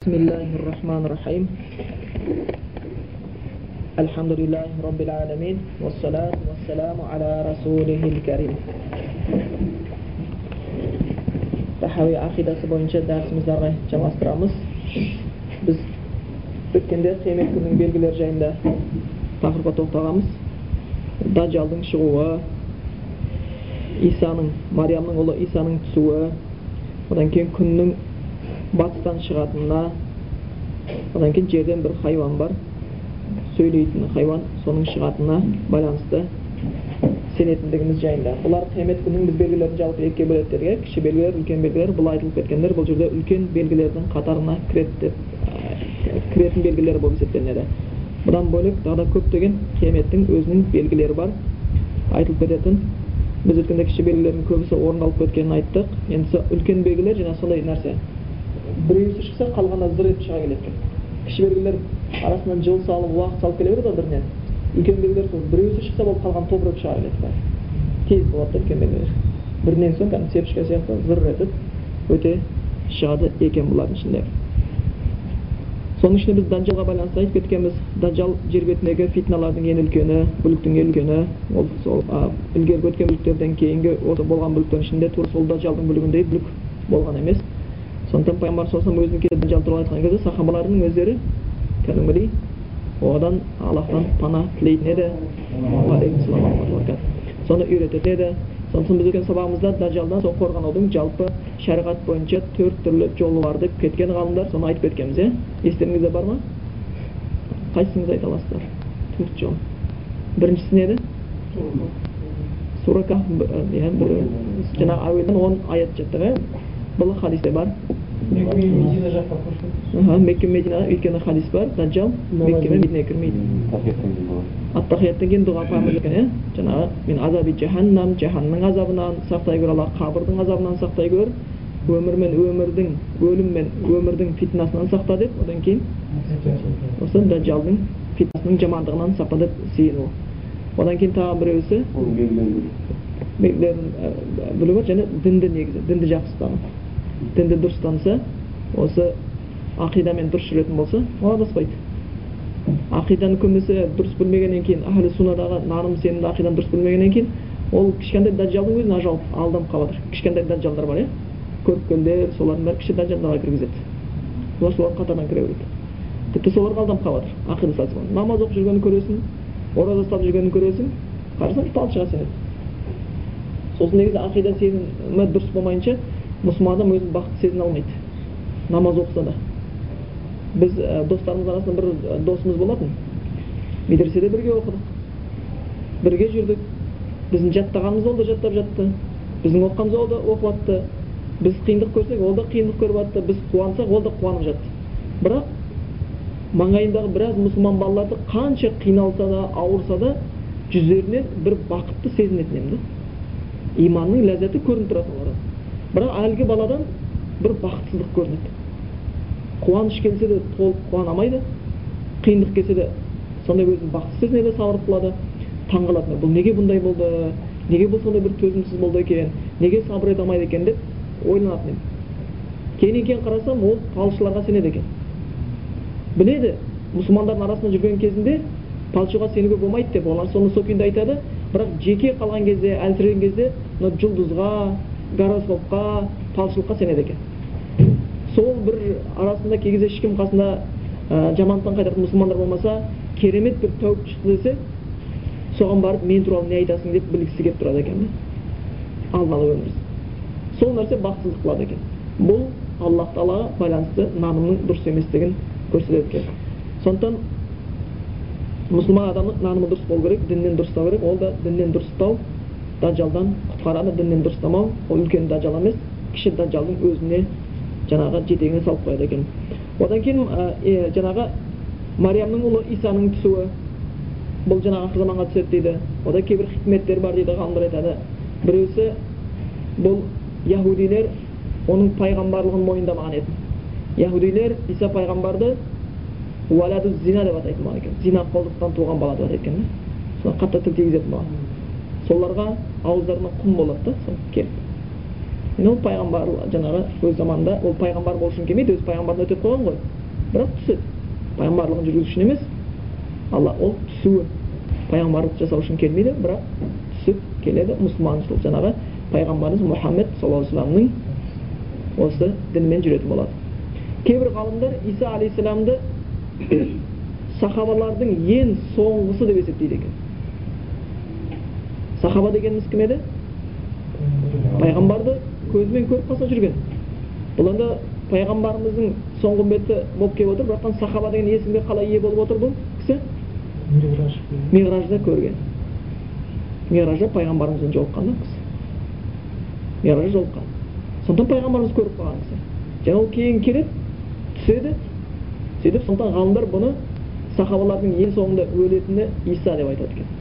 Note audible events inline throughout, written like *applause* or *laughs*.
بسم الله الرحمن الرحيم. الحمد لله رب العالمين والصلاة والسلام على رسوله الكريم. تحوي أخي داس بوينشا داس مزارة جواس برامس بز بكين داس خيمة كنن بيلغلر جاين دا تغربة توقتغامس دا جالدن شغوة إيسانن مريمن الله إيسانن تسوة ودن كين كنن батыстан шығатынына одан кейін жерден бір хайуан бар сөйлейтін хайуан соның шығатынына байланысты сенетіндігіміз жайында. Бұлар қиямет күнінің біз белгілерін жалпы екіге бөледі дедік иә? кіші белгілер үлкен белгілер бұл айтылып кеткендер бұл жерде үлкен белгілердің қатарына кіреді деп кіретін белгілер болып есептелінеді. Бұдан бөлек тағы да көптеген қияметтің өзінің белгілері бар. Айтылып кететін біз өткенде кіші белгілердің көбісі орындалып кеткенін айттық. Енді үлкен белгілер жаңағы сондай нәрсе. Біреусі шықса қалғаны зыр етіп шыға келеді екен кіші белгілер арасынан жыл салып уақыт салып келе береді ғой бірінен үлкен белгілер сол біреусі шықса болып қалған топырып шыға келеді тез болады да үлкен белгілер бірінен соң кәдімгі цепочка сияқты зыр етіп өте шығады екен бұлардың ішінде соның ішінде біз даджалға байланысты айтып кеткенбіз даджал жер бетіндегі фитналардың ең үлкені бүліктің ең үлкені ол сол ілгергі өткен бүліктерден кейінгі осы болған бүліктердің ішінде тура сол даджалдың бүлігіндей бүлік болған емес сондықтан пайғамбар саллаллаху алейхи өзінің даджал туралы айтқан кезде сахабалардың өздері кәдімгідей одан аллахтан пана тілейтін еді. Соны үйрететін еді. Сондықтан біз өткен сабағымызда даджалдан сол қорғанудың жалпы шариғат бойынша төрт түрлі жолы бар деп кеткен ғалымдар. Соны айтып кеткенбіз иә естеріңізде бар ма? Қайсыңыз айта аласыздар? Төрт жол. Біріншісі не еді сура иә жаңағы әуелден он аят жаттық иә бұл хадисте бар. Мекке мединаға өйткені хадис бар даджал мекке мен мединаға кірмейді аттахияттан кейін дұға пайғамбар екен иә жаңағы мен азаби жаханнам жаһанның азабынан сақтай көр алла қабірдің азабынан сақтай көр өмір мен өмірдің өлім мен өмірдің фитнасынан сақта деп одан кейін осы даджалдың фитнасының жамандығынан сақта деп сиыну одан кейін тағы біреусі білу бар және дінді негізі дінді жақсы ұстану дінді дұрыс ұстанса осы ақидамен дұрыс жүретін болса ол адаспайды ақиданы көбінесе дұрыс білмегеннен кейін әхлі суннадағы наным сенімді ақиданы дұрыс білмегеннен кейін ол кішкентай даджалдың өзін ажалып алданып қалып жатыр кішкентай даджалдар бар иә? Көріпкелдер солардың бәрі кіші даджалдарға кіргізеді. Олар солардың қатарынан кіре береді. Тіпті соларға алданып қалып жатыр ақида сатып намаз оқып жүргенін көресің ораза ұстап жүргенін көресің қарасаң талшыға сенеді. Сосын негізі ақида сенімі дұрыс болмайынша мұсылман адам өзін бақытты сезіне алмайды. Намаз оқыса да. Біз ә, достарымыз арасында бір досымыз болатын. Медреседе бірге оқыдық. Бірге жүрдік. Біздің жаттағанымыз ол да жаттап жатты. Біздің оқығанымыз ол да оқып жатты біз қиындық көрсек ол да қиындық көріп жатты біз қуансақ ол да қуанып жатты. Бірақ маңайындағы біраз мұсылман балаларды қанша қиналса да ауырса да жүздерінен бір бақытты сезінетін едім да. Иманның ләззаты көрініп тұратын олардан бірақ әлгі баладан бір бақытсыздық көрінеді. Қуаныш келсе де толық қуана алмайды қиындық келсе де сондай өзін бақытсыз сезінеді сабыр қылады таң қалатын бұл неге бұндай болды? Неге бұл сондай бір төзімсіз болды екен? Неге сабыр ете алмайды екен деп ойланатын едім кейіннен кейін қарасам ол фалшыларға сенеді екен. Біледі мұсылмандардың арасында жүрген кезінде палшыға сенуге болмайды деп. Олар соны сол күйінде айтады. Бірақ жеке қалған кезде әлсіреген кезде мына жұлдызға гороскопқа фалшылыққа сенеді екен сол бір арасында кей кезде ешкім қасында ә, жамандықтан қайтаратын мұсылмандар болмаса керемет бір тәуіп шықты десе соған барып мен туралы не айтасың? деп білгісі келіп тұрады екен да. Алдын ала өмірі сол нәрсе бақытсыздық қылады екен. Бұл аллах тағалаға байланысты нанымның дұрыс еместігін көрсетеді екен. Сондықтан мұсылман адамның нанымы дұрыс болу керек діннен дұрыстау керек. Ол да діннен дұрыстау даджалдан құтқарады діннен дұрыстамау ол үлкен даджал емес кіші даджалдың өзіне жаңағы жетегіне салып қояды екен одан кейін ә, жаңағы мариямның ұлы исаның түсуі бұл жаңағы ақыр заманға түседі дейді ода кейбір хикметтер бар дейді ғалымдар айтады біреусі бұл яхудилер оның пайғамбарлығын мойындамаған еді яхудилер иса пайғамбарды уаладу зина деп атайтын болған екен зинақорлықтан туған бала деп атайды екен да соны қатты тіл тигізетін болған соларға ауыздарына құм болады да сол келіп. Енді ол пайғамбар жаңағы өз заманында ол пайғамбар болу үшін келмейді өзі пайғамбардан өтіп қойған ғой. Бірақ түсі. Пайғамбарлығын жүргізу үшін емес. Алла ол түсуі. Пайғамбарлық жасау үшін келмейді бірақ түсіп келеді. Мұсылманшылық жаңағы пайғамбарымыз мұхаммед саллаллаху вассаламның осы дінімен жүретін болады. Кейбір ғалымдар иса алейхисаламды *coughs* сахабалардың ең соңғысы деп есептейді екен. Сахаба дегеніміз кім еді пайғамбарды көзімен көріп қаса жүрген бұл енді пайғамбарымыздың соңғы үмбеті болып келіп отыр бірақтан сахаба деген есімге қалай ие болып отыр бұл кісі миғражда көрген миғражда пайғамбарымызбен жолыққан да кісі миғражда жолыққан сондықтан пайғамбарымыз көріп қалған кісі және ол кейін келеді түседі сөйтіп сондықтан ғалымдар бұны сахабалардың ең соңында өлетіні иса деп айтады екен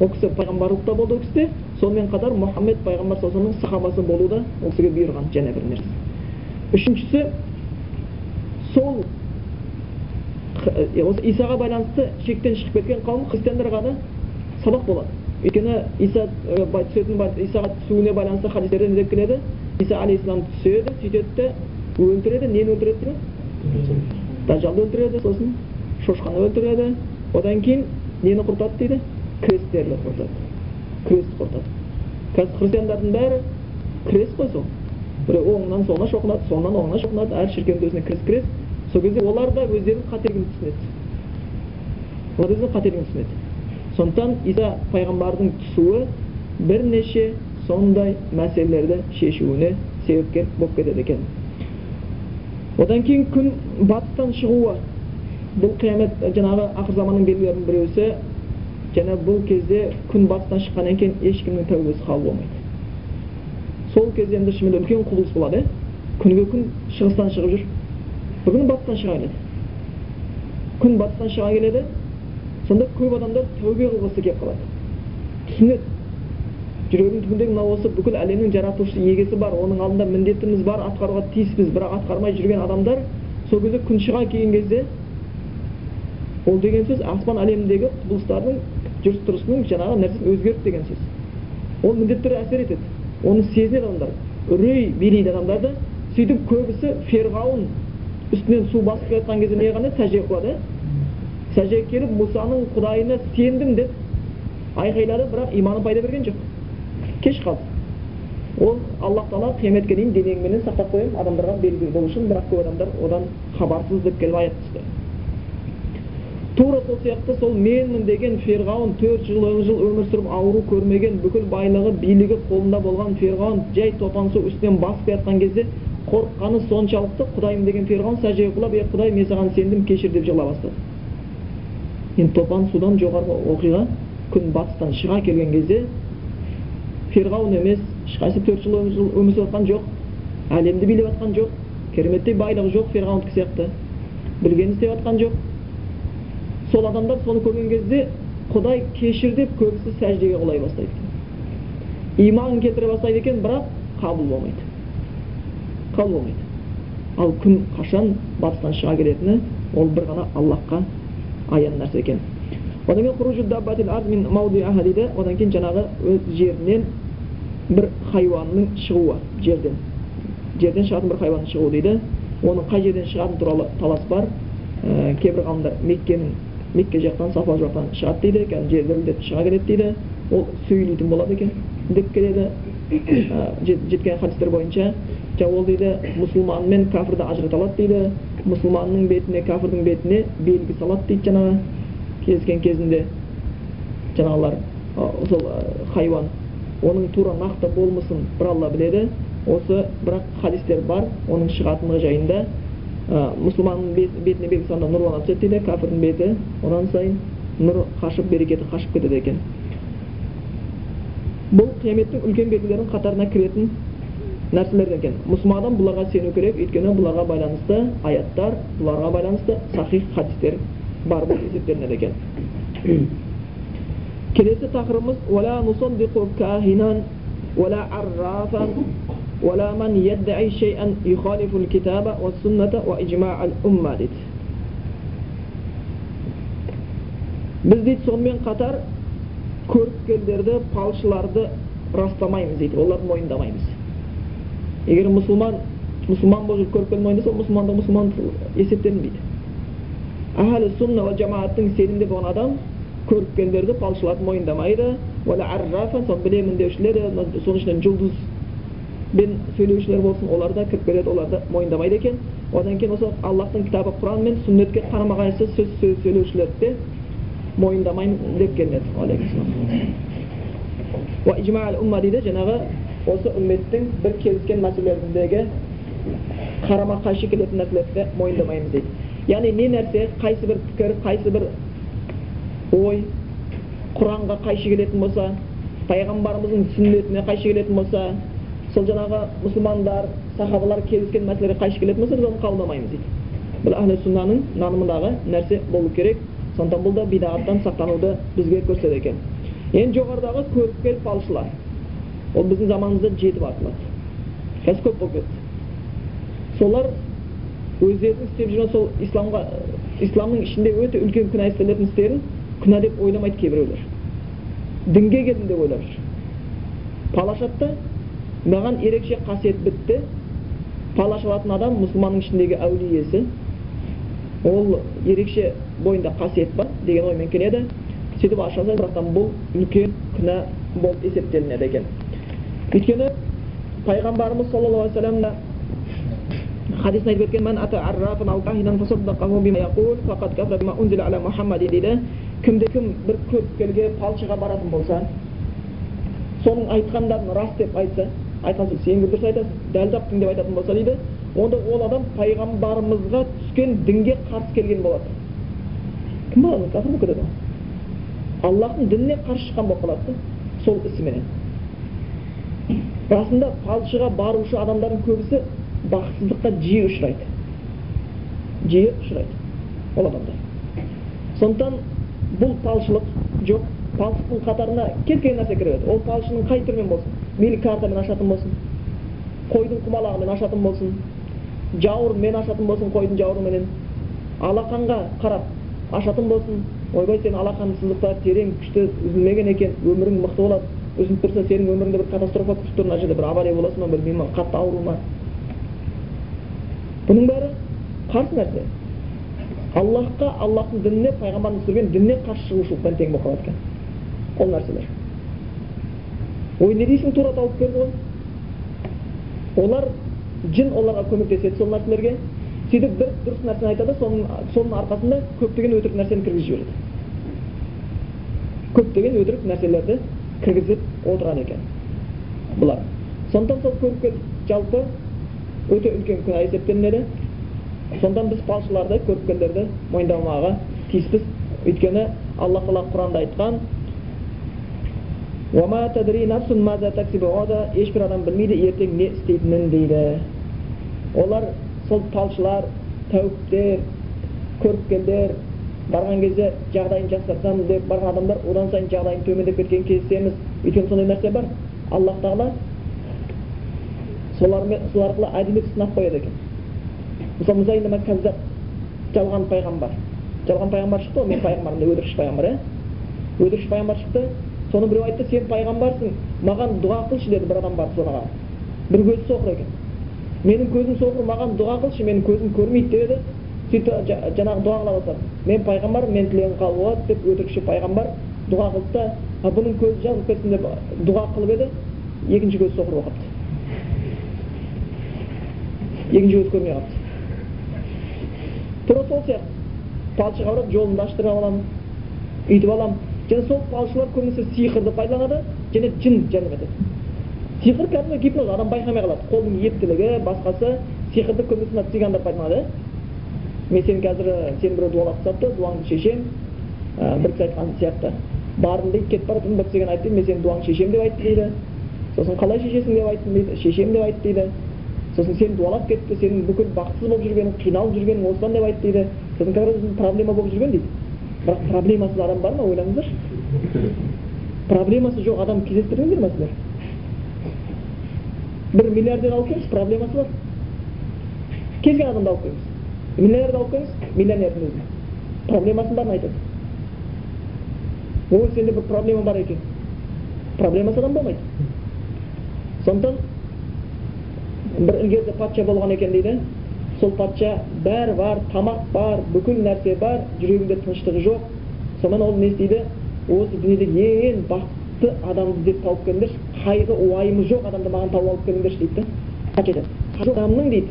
ол кісі пайғамбарлық та болды ол кісіде сонымен қатар мұхаммед пайғамбар саллаллаху сахабасы болу да ол кісіге бұйырған және бір нәрсе. Үшіншісі сол осы исаға байланысты шектен шығып кеткен қауым христиандарға да сабақ болады. Өйткені иса түсетін исаға түсуіне байланысты хадистерде не деп келеді. Иса алейхисалам түседі сөйтеді де өлтіреді. Нені өлтіреді? Дейді дажалды өлтіреді сосын шошқаны өлтіреді. Одан кейін нені құртады дейді? Крестерді құртады крестті құртады қазір христиандардың бәрі крест қой сол біреу оңынан солына шоқынады солынан оңына шоқынады әр шіркеудің өзіне крест крест сол кезде олар да өздерінің қателігін түсінеді олар өздерінің қателігін түсінеді сондықтан иса пайғамбардың түсуі бірнеше сондай мәселелерді шешуіне себепкер болып кетеді екен одан кейін күн батыстан шығуы бұл қиямет жаңағы ақыр заманның белгілерінің біреусі және бұл кезде күн батыстан шыққаннан кейін ешкімнің тәубесі қабыл болмайды сол кезде енді шынымен үлкен құбылыс болады иә күнге күн шығыстан шығып жүр бүгін батыстан шыға келеді күн батыстан шыға келеді сонда көп адамдар тәубе қылғысы келіп қалады түсінеді жүрегінің түбіндегі мынау осы бүкіл әлемнің жаратушысы егесі бар оның алдында міндетіміз бар атқаруға тиіспіз бірақ атқармай жүрген адамдар сол кезде күн шыға келген кезде ол деген сөз аспан әлеміндегі құбылыстардың жүріс тұрысының жаңағы нәрсесі өзгерді деген сөз. Ол міндетті түрде әсер етеді. Оны сезінеді адамдар. Үрей билейді адамдарды сөйтіп көбісі ферғауын үстінен су басып келе жатқан кезде не қылған сәжде қылады сәждеге келіп мұсаның құдайына сендім деп айқайлады бірақ иманы пайда берген жоқ. Кеш қалды. Ол аллах тағала қияметке дейін денеңменен сақтап қоямын адамдарға белгілі болу үшін бірақ көп адамдар одан хабарсыз деп келіп аят түсті тура сол сияқты сол менмін деген ферғауын төрт жыл жыл өмір сүріп ауру көрмеген бүкіл байлығы билігі қолында болған ферғауын жай топан су үстінен басып келе жатқан кезде қорыққаны соншалықты құдайым деген ферғауын сәждеге құлап е құдай мен саған сендім кешір деп жыға бастады. Енді топан судан жоғарғы оқиға күн батыстан шыға келген кезде ферғауын емес ешқайсы төрт жыл өмір сүріп жатқан жоқ әлемді билеп жатқан жоқ кереметтей байлығы жоқ ферғауындікі сияқты. Білгенін істеп жатқан жоқ. Сол адамдар соны көрген кезде құдай кешір деп көбісі сәждеге құлай бастайды екен иманын келтіре бастайды екен бірақ қабыл болмайды қабыл болмайды ал күн қашан батыстан шыға келетіні ол бір ғана аллахқа аян нәрсе екен одан кейін дейді одан кейін жаңағы өз жерінен бір хайуанның шығуы жерден жерден шығатын бір хайуанның шығуы дейді оның қай жерден шығатыны туралы талас бар ә, кейбір ғалымдар меккенің мекке жақтан сафа жақтан шығады дейді кәдімгі жер шыға келеді дейді ол сөйлейтін болады екен деп келеді жеткен хадистер бойынша ол дейді мұсылман мен кәпірді ажырата алады дейді мұсылманның бетіне кәпірдің бетіне белгі салады дейді жаңағы кезген кезінде жаңағылар сол хайуан оның тура нақты болмысын бір алла біледі осы бірақ хадистер бар оның шығатындығы жайында мұсылманның бетіне белгі салғанда нұрлана түседі дейді кәпірдің беті одан сайын нұр қашып берекеті қашып кетеді екен. Бұл қияметтің үлкен белгілерінің қатарына кіретін нәрселер екен. Мұсылман адам бұларға сену керек өйткені бұларға байланысты аяттар бұларға байланысты сахих хадистер бар болып есептелінеді екен. Келесі тақырыбымыз ولا من يدعي شيئا يخالف الكتاب والسنة وإجماع الأمة дейді біз дейді сонымен қатар көріпкелдерді палшыларды растамаймыз дейді оларды мойындамаймыз егер мұсылман мұсылман болып жүріп көріпкел мойындаса ол мұсылмандық мұсылман есептелінбейді әхлі сунна уа жамааттың сенімде болған адам көріпкелдерді фалшыларды мойындамайды соны білемін деушілер соның ішінен жұлдызбен сөйлеушілер болсын олар да кіріп келеді оларды мойындамайды екен одан кейін осы аллахтың кітабы құран мен сүннетке қарама қайшы сөз сөйлеушілерді де мойындамаймын деп дейді жаңағы осы үмметтің бір келіскен мәселелеріндегі қарама қайшы келетін нәрселерді мойындамаймыз дейді яғни не нәрсе қайсы бір пікір қайсы бір ой құранға қайшы келетін болса пайғамбарымыздың сүннетіне қайшы келетін болса сол жаңағы мұсылмандар сахабалар келіскен мәселеге қайшы келетін болса біз оны қабылдамаймыз дейді бұл әхлі суннаның нанымындағы нәрсе болу керек сондықтан бұл да бидағаттан сақтануды бізге көрсетеді екен енді жоғарыдағы көріпкел фалшылар ол біздің заманымызда жетіп артылады қазір көп болып кетті солар өздерінің істеп жүрген сол исламға исламның ішінде өте үлкен күнә істелетін істерін күнә деп ойламайды кейбіреулер дінге келдім деп ойлап жүр маған ерекше қасиет бітті. Палаш алатын адам мұсылманның ішіндегі әулиесі. Ол ерекше бойында қасиет бар деген оймен келеді. Сөйтіп аша салса бұл үлкен күнә болып есептелінеді екен. Өйткені пайғамбарымыз саллаллаху алейхи вассалам kimde kim bir көріпкелге палшыға баратын болса соның айтқандарын рас деп айтса айтқан соң сен дұрыс айтасың дәл таптың деп айтатын болса дейді. Онда ол адам пайғамбарымызға түскен дінге қарсы келген болады кім болады кәпір болып кетеді аллахтың дініне қарсы шыққан болып қалады сол ісіменен. Расында палшыға барушы адамдардың көбісі бақытсыздыққа жиі ұшырайды. Жиі ұшырайды ол адамдар. Сондықтан бұл палшылық жоқ. Палшылықтың қатарына кез келген нәрсе кіреді ол палшының қай түрімен болсын мейлі картамен ашатын болсын қойдың құмалағымен ашатын болсын жауырынмен ашатын болсын қойдың жауырыменен алақанға қарап ашатын болсын ойбай сен алақаның сызықтары терең күшті үзілмеген екен өмірің мықты болады үзіліп тұрса сенің өміріңде бір катастрофа күтіп тұр мына жерде бір авария боласың ба білмеймін қатты ауру ма бұның бәрі қарсы нәрсе аллахқа аллахтың дініне пайғамбардың түсірген дініне қарсы шығушылықпен тең болып қалады екен ол нәрселер ой не дейсің тура тауып берді ғой олар жын оларға көмектеседі сол нәрселерге сөйтіп бір дұрыс нәрсені айтады соның соның арқасында көптеген өтірік нәрсені кіргізіп жібереді көптеген өтірік нәрселерді кіргізіп отырады екен бұлар сондықтан сол көріпкел жалпы өте үлкен күнә есептелінеді сондықтан біз палшыларды көріпкелдерді мойындамауға тиіспіз өйткені алла тағала құранда айтқан ешбір адам білмейді ертең не істейтінін дейді олар сол палшылар тәуіптер көріпкелдер барған кезде жағдайын жақсартамыз деп барған адамдар одан сайын жағдайын төмендеп кеткен кездесеміз өйткені сондай нәрсе бар аллах тағала солармен сол арқылы әділет сынап қояды екен мысалы кәззап жалған пайғамбар жалған пайғамбар шықты ғой мен пайғамбармын деп өтірікші пайғамбар иә өтірікші пайғамбар шықты соны біреу айтты сен пайғамбарсың маған дұға қылшы деді бір адам барып сонаға. Бір көзі соқыр екен. Менің көзім соқыр маған дұға қылшы менің көзім көрмейді деп еді сөйтіп жаңағы дұға қыла бастады мен пайғамбармын менің тілегім қабыл болады деп өтірікші пайғамбар дұға қылды да бұның көзі жазылып кетсін деп дұға қылып еді. Екінші көзі соқыр болып қалыпты. Екінші көзі көрмей қалыпты. Тура сол сияқты. Палшыға барып жолымды аштырып аламын үйтіп аламын. Және сол палшылар көбінесе сиқырды пайдаланады және жын жәрдем етеді сиқыр кәдімгі гипноз адам байқамай қалады қолдың ептілігі басқасы сиқырды көбінесе мына цыгандар пайдаланады мен сені қазір сені біреу дуалап тастапты дуаңды шешемін бір кісі айтқан сияқты бардым дейді кетіп бара жатырмын бір цыган айтты мен сенің дуаңды шешемін деп айтты дейді сосын қалай шешесің деп айттым дейді шешемін деп айтты дейді сосын сені дуалап кетті сенің бүкіл бақытсыз болып жүргенің қиналып жүргенің осыдан деп айтты дейді сосын раз проблема болып жүрген дейді проблемасыз адам бар ма ойлаңыздаршы проблемасы жоқ адам кездестірдіңіздер ма сіздер бір миллиардер алып келіңіз проблемасы бар келген адамды алып келіңіз миллионерді алып келіңіз миллионердің өзін проблемасының барын айтады ой сенде бір проблема бар екен проблемасы адам болмайды сондықтан бір ілгеріде патша болған екен дейді сол патша бәрі бар тамақ бар бүкіл нәрсе бар жүрегінде тыныштығы жоқ сонымен ол не істейді осы дүниедегі ең бақытты адамды іздеп тауып келіңдерші қайғы уайымы жоқ адамды маған тауып алып келіңдерші дейді да адамның дейді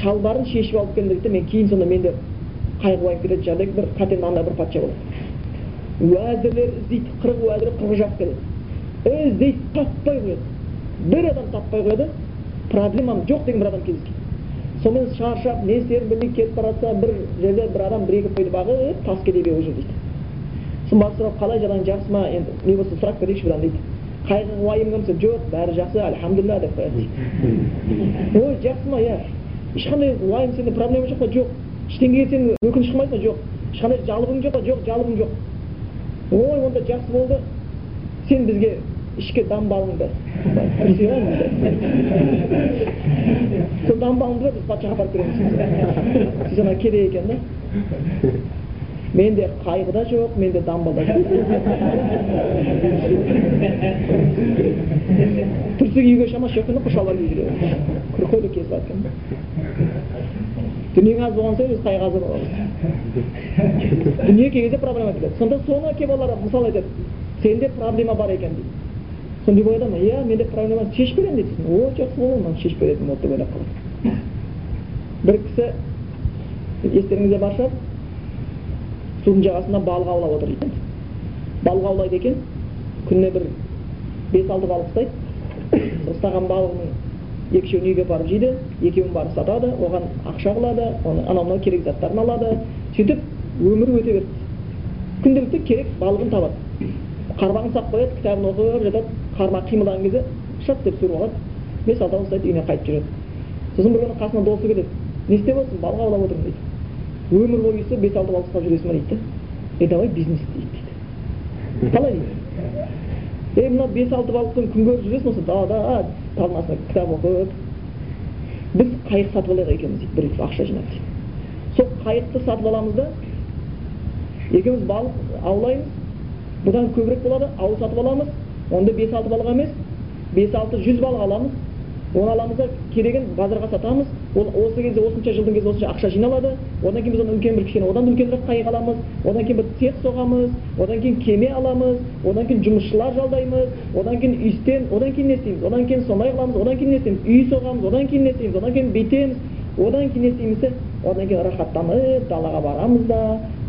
шалбарын шешіп алып келіңдер дейді мен кейін сонда менде қайғы уайым кететін жағдай бір қатерлі андай бір патша болады уәзірлер іздейді қырық уәзір қырық жақ келеді іздейді таппай қояды бір адам таппай қояды проблемам жоқ деген бір адам кездескен сонымен шаршап не істерін білмей кетіп бара жатса бір жерде бір адам бір екі қойды бағып тас кете уже дейді. Сосын барып сұрап қалай жағдайың жақсы ма? Енді не болса сұрап кетейікші бұдан дейді. Қайғың уайымың болса жоқ бәрі жақсы альхамдулилля деп қояды. Дейді ой жақсы ма иә? Ешқандай уайым сенде проблема жоқ па? Жоқ. Ештеңеге сен өкініш қылмайсың ба? Жоқ. Ешқандай жалобың жоқ па? Жоқ жалобың жоқ. Ой онда жақсы болды. Сен бізге ішкі дамбалыңды сол дамбалыңды біз патшаға апарып береміз сіз ана керек екен да менде қайғы да жоқ менде дамбал да жоқ үйге шамасы жоқ екен да шалбар киіп жүре береді көйлек киіп салады екен дүниең аз болған сайын біз қайғы азы боламыз дүние келген кезде проблема келеді сонда соны келіп олар мысал айтады сенде проблема бар екен дейді ойлады ма иә менде проблема шешіп беремін дейді о жақсы болды мынаны шешіп беретін болды деп ойлап қалады бір кісі естеріңізде бар шығар судың жағасында балық аулап отыр дейді балық аулайды екен күніне бір бес алты балық ұстайды ұстаған балығының екі үйге апарып жейді екеуін барып сатады оған ақша қылады оны анау мынау керек заттарын алады сөйтіп өмірі өте берді күнделікті керек балығын табады қармағын салып қояды кітабын оқып жатады қармақ қимылдаған кезде шат деп суырып алады бес алты ұстайды үйіне қайтып жүреді сосын бір күні қасына досы келеді не істеп отырсың балық аулап отырмын дейді өмір бойы өйстіп бес алты балық ұстап жүресің ба дейді да е давай бизнес істейік дейді қалай дейді е мына бес алты балықпен күн көріп жүресің осы далада талдың астында кітап оқып біз қайық сатып алайық екеуміз дейді бір ақша жинап дейді сол қайықты сатып аламыз да екеуміз балық аулаймыз бұдан көбірек болады ауыл сатып аламыз онда бес алты балық емес бес алты жүз балық аламыз оны аламыз да керегін базарға сатамыз ол осы кезде осынша жылдың кезде осынша ақша жиналады одан кейін біз оны үлкен бір кішкене одан үлкенірек қайық аламыз одан кейін бір цех соғамыз одан кейін кеме аламыз одан кейін жұмысшылар жалдаймыз одан кейін үйстен одан кейін не істейміз одан кейін сондай қыламыз одан кейін не істейміз үй соғамыз одан кейін не істейміз одан кейін бүйтеміз одан кейін не істейміз одан кейін рахаттанып далаға барамыз да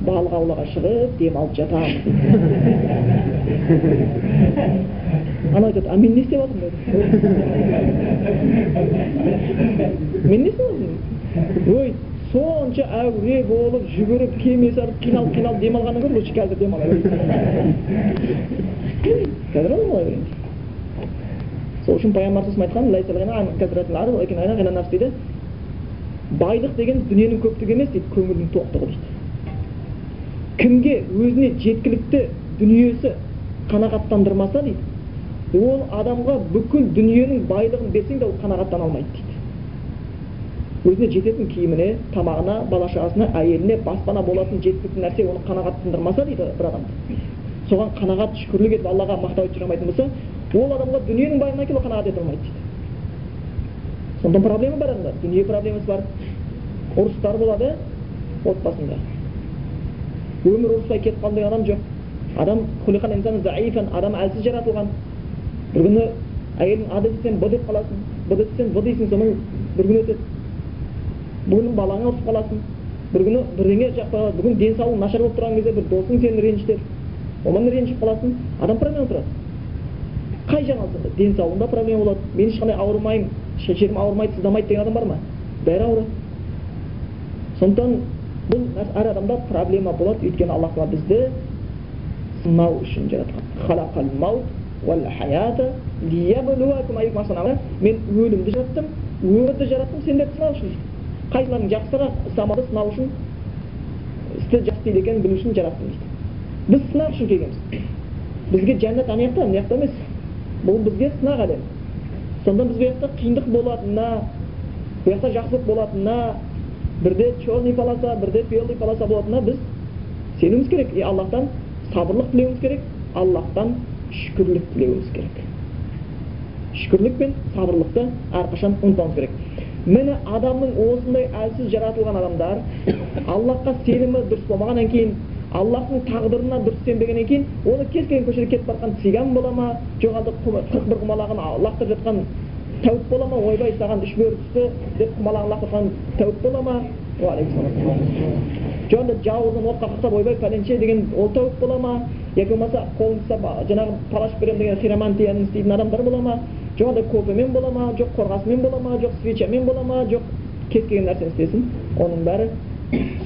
балық аулауға шығып демалып жатамыз *laughs* ана айтады а мен не істеп жатырмын мен не істеп жатырмын ой сонша әуре болып жүгіріп кеме сарып қиналып қиналып демалғаннан гөрі лучше қазір демала берейін қазір демала берейін сол үшін пайғамбар айтқан дейді. Байлық деген дүниенің көптігі емес дейді көңілдің тоқтығы дейді. Кімге өзіне жеткілікті дүниесі қанағаттандырмаса дейді. Ол адамға бүкіл дүниенің байлығын берсең де ол қанағаттана алмайды дейді. Өзіне жететін киіміне тамағына бала шағасына әйеліне баспана болатын жеткілікті нәрсе оны қанағаттандырмаса дейді бір адамды соған қанағат шүкірлік етіп аллаға мақтау айтып жүре болса ол адамға дүниенің байлығына келіп қанағат ете алмайды дейді. Сонда проблема бар адамда. Дүние проблемасы бар. Ұрыстар болады отбасында. Өмір ұрыспай кетіп қалған адам жоқ адам адам әлсіз жаратылған бір күні әйелің а десең б деп қаласың б десең в дейсің сонымен бір күн өтеді бүгін балаңа ұрысып қаласың бір күні бірдеңе жақпай бүгін денсаулығың нашар болып тұрған кезде бір досың сені ренжітеді онымен ренжіп қаласың адам проблема тұрады қай жағынан денсаулығында проблема болады мен ешқандай ауырмаймын шешем ауырмайды сыздамайды деген адам бар ма бәрі ауырады сондықтан бұл әр адамда проблема болады өйткені алла тағала бізді сынау үшін жаратқан мен өлімді жараттым өмірді жараттым сендерді сынау үшін қайсыларың жақсырақ іс амалды сынау үшін істі жақсы істейді екенін білу үшін жараттым дейді біз сынақ үшін келгенбіз бізге жәннат ана жақта мына емес бұл бізге сынақ әлем сонда біз бұл жақта қиындық болатынына бұл жақта жақсылық болатынына бірде черный полоса бірде белый полоса болатынына біз сенуіміз керек и аллахтан сабырлық тілеуіміз керек аллахтан шүкірлік тілеуіміз керек шүкірлік пен сабырлықты әрқашан ұмытпауымыз керек міне адамның осындай әлсіз жаратылған адамдар аллахқа сенімі дұрыс болмағаннан кейін аллахтың тағдырына дұрыс сенбегеннен кейін оны кез келген көшеде кетіп бара жатқан цыган бола ма жоқ әлде бір құмалағын лақтырып жатқан тәуіп бола ма ойбай саған үш бөрі түсті деп құмалағын лақтырып жатқан тәуіп бола ма жоқ жауызын отқа қақтап ойбай пәленше деген ол тәуіп бола ма яки болмаса қолын ұстап жаңағы палаш беремін деген хиромантияны істейтін адамдар бола ма жоқ әлде кофемен бола ма жоқ қорғасынмен бола ма жоқ свечамен бола ма жоқ кез келген нәрсені істесін оның бәрі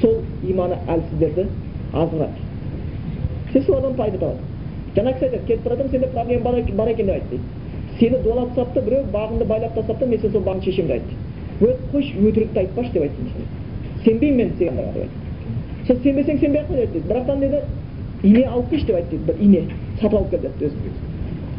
сол иманы әлсіздерді азғырады сен солардан пайда табасың жаңа кісі айтады кетіп бара сенде проблема бар екен деп айтты дейді сені дуалап тастап та біреу бағыңды байлап тастап та мен сен сол бағыңды шешемін айтты өй қойшы өтірікті айтпашы деп дейді сенбеймін мен саған деп сен сенбесең сенбей ақ қой деді бірақтан деді ине алып келші деп айтты бір ине сатып алып кел деді өзі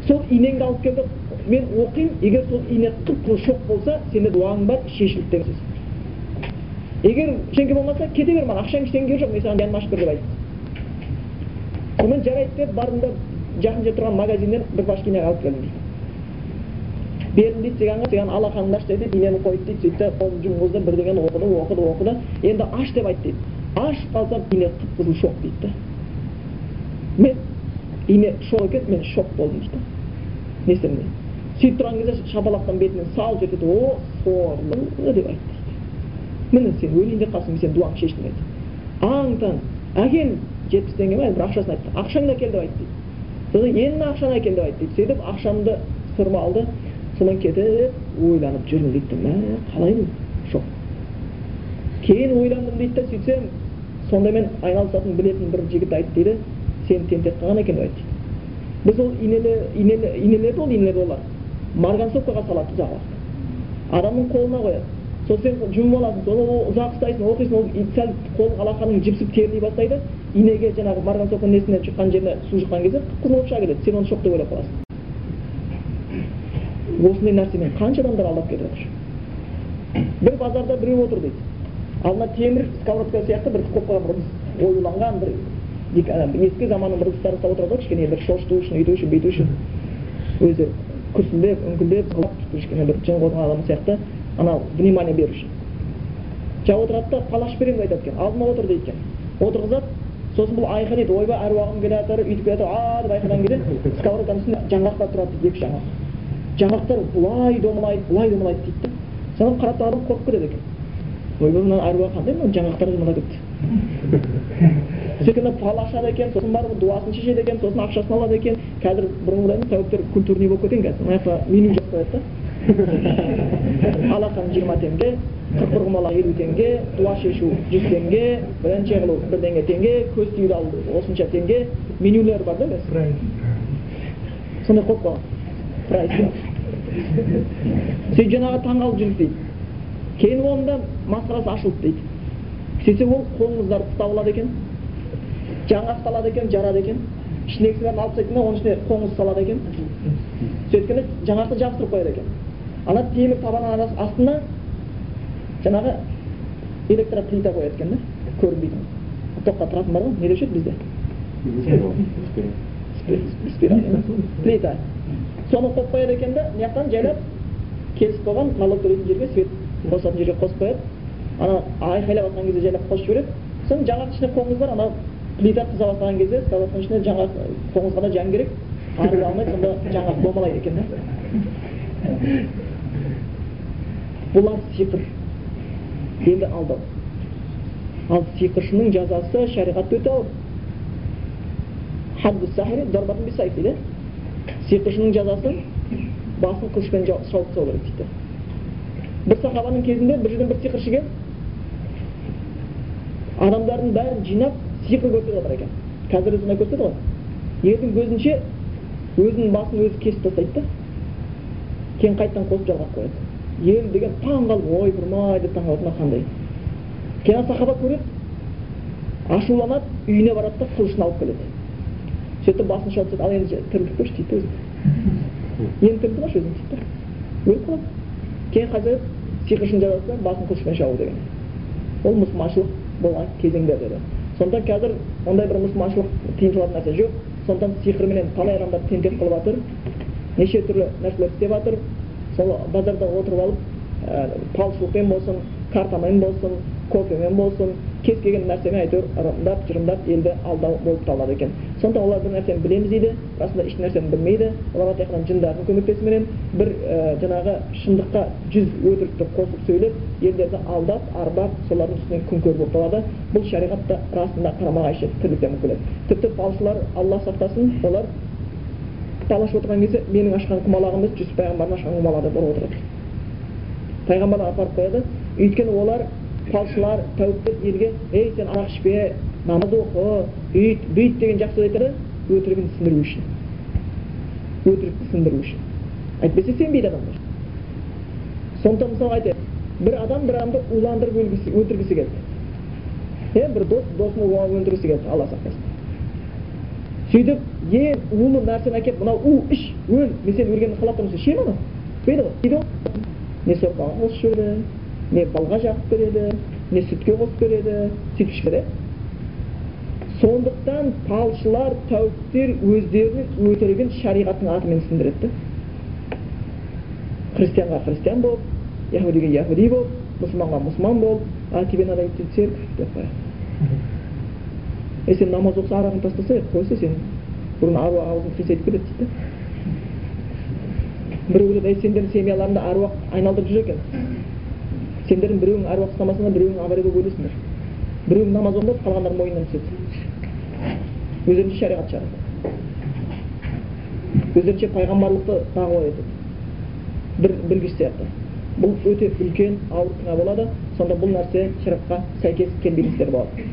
сол инеңді алып келді мен оқимын егер сол ине қып қызыл шоқ болса сенде дуаң бар шешілді деген сөз егер ештеңке болмаса кете бер маған ақшаң ештеңе жоқ мен саған жаным ашып бер деп айтты сонымен жарайды деп бардым да жақын жерде тұрған магазиннен бір башкине алып келдім бердім дейді цыганға цыган алақаныңды аш деді инені қойды дейді сөйтті қолын жұмғызды бірдеңені оқыды оқыды оқыды енді аш деп айтты дейді ашып қалсам ине қып қызыл шоқ дейді мен ине шоқ екен мен шок болдым дейді не істедім сөйтіп тұрған кезде шапалақтан бетінен салып жіберді о сорлы деп айтты міне сен өлейін деп қалсың сенің дуаңды шештім деді аң таң әкел жетпіс теңге ма бір ақшасын айтты ақшаңды әкел деп айтты дейді содан енді ақшаны әкел деп айтты дейді сөйтіп ақшамды сырма алды содан кетіп ойланып жүрмін дейді мә қалай бұл шок кейін ойландым дейді да сөйтсем сондаймен айналысатын білетін бір жігіт айтты дейді сені тентек қылған екен деп айтты біз ол инелі инелі инелерді ол инелер олар марганцовкаға салады ұзақ уақыт адамның қолына қояды сол сен жұмып аласың соны ұзақ ұстайсың оқисың ол сәл қол алақаның жіпсіп терілей бастайды инеге жаңағы марганцовканың несіне жұққан жеріне су жұққан кезде қып қызыл болып шыға келеді сен оны шоқ деп ойлап қаласың осындай нәрсемен қанша адамдар алдап кетіп жатыр бір базарда біреу отыр дейді алдына темір сковородка сияқты бір қойып қойған бір оюланған бір ескі заманның бір ыдыстары ұстап отырады ғой кішкене бір шошыту үшін өйту үшін бүйту үшін өзі күрсілдеп үңкілдеп кішкене бір жын қозған адам сияқты анау внимание беру үшін жаңа отырады да палаш беремін деп айтады екен алдыма отыр дейді екен отырғызады сосын бұл айқайлайды ойбай әруағым келе жатыр өйтіп келе жатыр а деп айқайлаған кезде сковородканың үстінде жаңғақтар тұрады дейді екі жаңғақ жаңғақтар былай домалайды былай домалайды дейді да содан қарап тұрған адам қорқып кетеді екен. Ойбай мына әруақ қандай мына жаңғақтар домалап кетті сөйткенде пал ашады екен сосын барып дуасын шешеді екен сосын ақшасын алады екен. Қазір бұрынғыдай емес тәуіптер культурный болып кеткен қазір. Мына жақта меню жазып қояды да. *laughs* Алақан жиырма теңге қырық бір құмалақ елу теңге дуа шешу жүз теңге бірінші қылу бірдеңе теңге көз тиюді алу осынша теңге. Менюлер бар да қазір. Сондай қойып қойған *laughs* сөйтіп жаңағы таңқалып жүрдік дейді. Кейін оның масқарасы ашылды дейді. Сөйтсе ол қоңыздарды ұстап алады екен. Жаңғақты алады екен жарады екен. Ішіндегісін бәрін алып тастайды да оның ішіне қоңыз салады екен. Сөйткенде жаңғақты жабыстырып қояды екен. Ана темір табанның астына жаңағы электроплита қояды екен да. Көрінбейтін. Тоққа тұратын бар ғой. Не деуші еді бізде? Плита. Соны қойып қояды екен да мына жақтан жайлап кесіп қойған налог төлейтін жерге свет қосатын жерге қосып қояды. Ана айқайлап жатқан кезде жайлап қосып жібереді. Сосын жаңғақтың ішінде қоңыз бар ана плита қыза бастаған кезде сковородканың ішіне жаңғақ қоңызға да жан керек. Арыға алмайды сонда жаңғақ домалайды екен да. Бұлар сиқыр. Енді алдау. Ал сиқыршының жазасы шариғатта өте ауыр. Дейді. Сиқыршының жазасын басын қылышпен шауып тастау керек дейді бір сахабаның кезінде бір жерден бір сиқыршы келіп адамдардың бәрін жинап сиқыр көрсетіп жатыр екен қазір сондай көрсетеді ғой елдің көзінше өзінің басын өзі кесіп тастайды да кейін қайтадан қосып жалғап қояды ел деген таң қалып ойпырмай деп таң қалады мына қандай кейін сахаба көреді ашуланады үйіне барады да қылышын алып келеді сөйтіп басын шауып тастайды ал енді тірілтіп көрші дейді өзін енді тірілтіп алшы өзің дейді да өліп қалады кейін қайтады сиқыршының жазасы басын қылышпен шабу деген ол мұсылманшылық болған кезеңдер деді сондықтан қазір ондай бір мұсылманшылық тыйым салатын нәрсе жоқ сондықтан сиқырменен талай адамдар тентек қылып жатыр неше түрлі нәрселер істеп жатыр сол базарда отырып алып ә, палшылықпен болсын картамен болсын кофемен болсын кез келген нәрсемен әйтеуір ырымдап жырымдап елді алдау болып табылады екен. Сондықтан олар бір нәрсені білеміз дейді расында еш нәрсені білмейді. Оларға тек қана жындардың көмектесуіменен бір ә, жаңағы шындыққа жүз өтірікті қосып сөйлеп елдерді алдап арбап солардың үстінен күнкөр болып табылады бұл шариғатта расында қарама қайшы тірліктен келеді тіпті балшылар алла сақтасын олар таласып отырған кезде менің ашқан құмалағым емес жүсіп пайғамбардың ашқан құмалағы деп ұрып отырады пайғамбарға апарып қояды. Өйткені олар фалшылар тәуіптер елге ей сен арақ ішпе намаз оқы үйт бүйт деген жақсы сөз айтады өтірігін сындыру үшін. Өтірікті сындыру үшін. Әйтпесе сенбейді адамдар. Сондықтан мысалы айтайық бір адам бір адамды уландырып өлтіргісі келді. Е бір дос досын өлтіргісі келді алла сақтасын. Сөйтіп ең улы нәрсені әкеліп мынау у іш өл мен сені өлгенін қалап тұрмын сен ішемін оны ғой. Дейді ғой. Не сорпаға қосып жібереді не балға жағып береді не сүтке қосып береді сөйтіп ішеді сондықтан палшылар тәуіптер өздерінің өтірігін шариғаттың атымен сындырады христианға христиан болып яхудиге яхуди болып мұсылманға мұсылман болып а тебе надо идти в церковь деп қояды сен намаз оқыса арағын тастаса қойса сен бұрын аруақ аузың қисайтып кетеді дейді біреу ойлайды ей сендердің семьяларыңда аруақ айналдырып жүр екен сендердің біреуің аруақ ұстамасаңдар біреуің авария болып өлесіңдер біреуің намаз оқып қалғандардың мойнынан түседі. Өздерінше шариғат шығарады. Өздерінше пайғамбарлықты дағуа етеді бір білгіш сияқты. Бұл өте үлкен ауыр күнә болады сонда бұл нәрсе шариғатқа сәйкес келмейтін істер болады.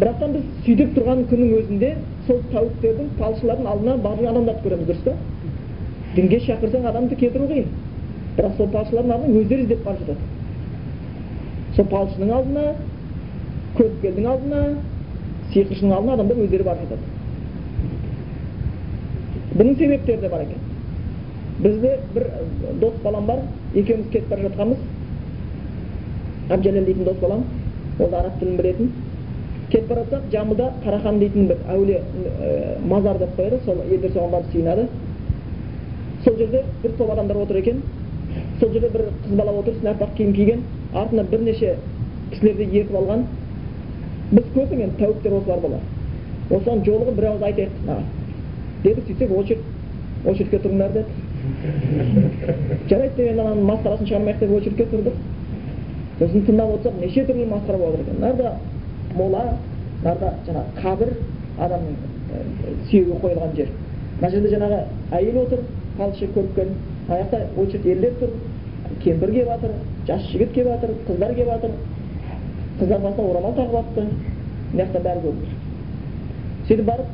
Бірақтан біз сөйтіп тұрған күннің өзінде сол тәуіптердің палшылардың алдына барған адамдарды көреміз дұрыс па? Дінге шақырсаң адамды кетіру қиын. Бірақ сол палшылардың алдына өздері іздеп барып жатады. Сол палшының алдына көріпкелдің алдына сиқыршының алдына адамдар өздері барып жатады бұның себептері де бар екен бізде бір дос балам бар екеуміз кетіп бара жатқанбыз әбжәлел дейтін дос балам ол да араб тілін білетін кетіп бара жатсақ жамбылда қарахан дейтін бір әулие ә, мазар деп қояды сол елдер соған барып сыйынады сол жерде бір топ адамдар отыр екен сол жерде бір қыз бала отыр аппақ киім киген артына бірнеше кісілерді ертіп алған. Біз көрдік енді тәуіптер осылар болар. Осыған жолығып бір ауыз айтайық. Маған деді сөйтсек очередь очередьке тұрыңдар деді. *laughs* Жарайды деп енді ананың масқарасын шығармайық деп очередьке тұрдық. Сосын тыңдап отырсақ неше түрлі масқара болып жатыр екен. Мынарда мола мынарда жаңағы қабір адамның сүйегі қойылған жер. Мына жерде жаңағы әйел отыр қалшы көріпкел ана жақта очередь ерлер тұр кемпір келіп жатыр жас жігіт келіп жатыр қыздар келіп жатыр. Қыздар басына орамал тағып алыпты мына жақта бәрі көріп тұр. Сөйтіп барып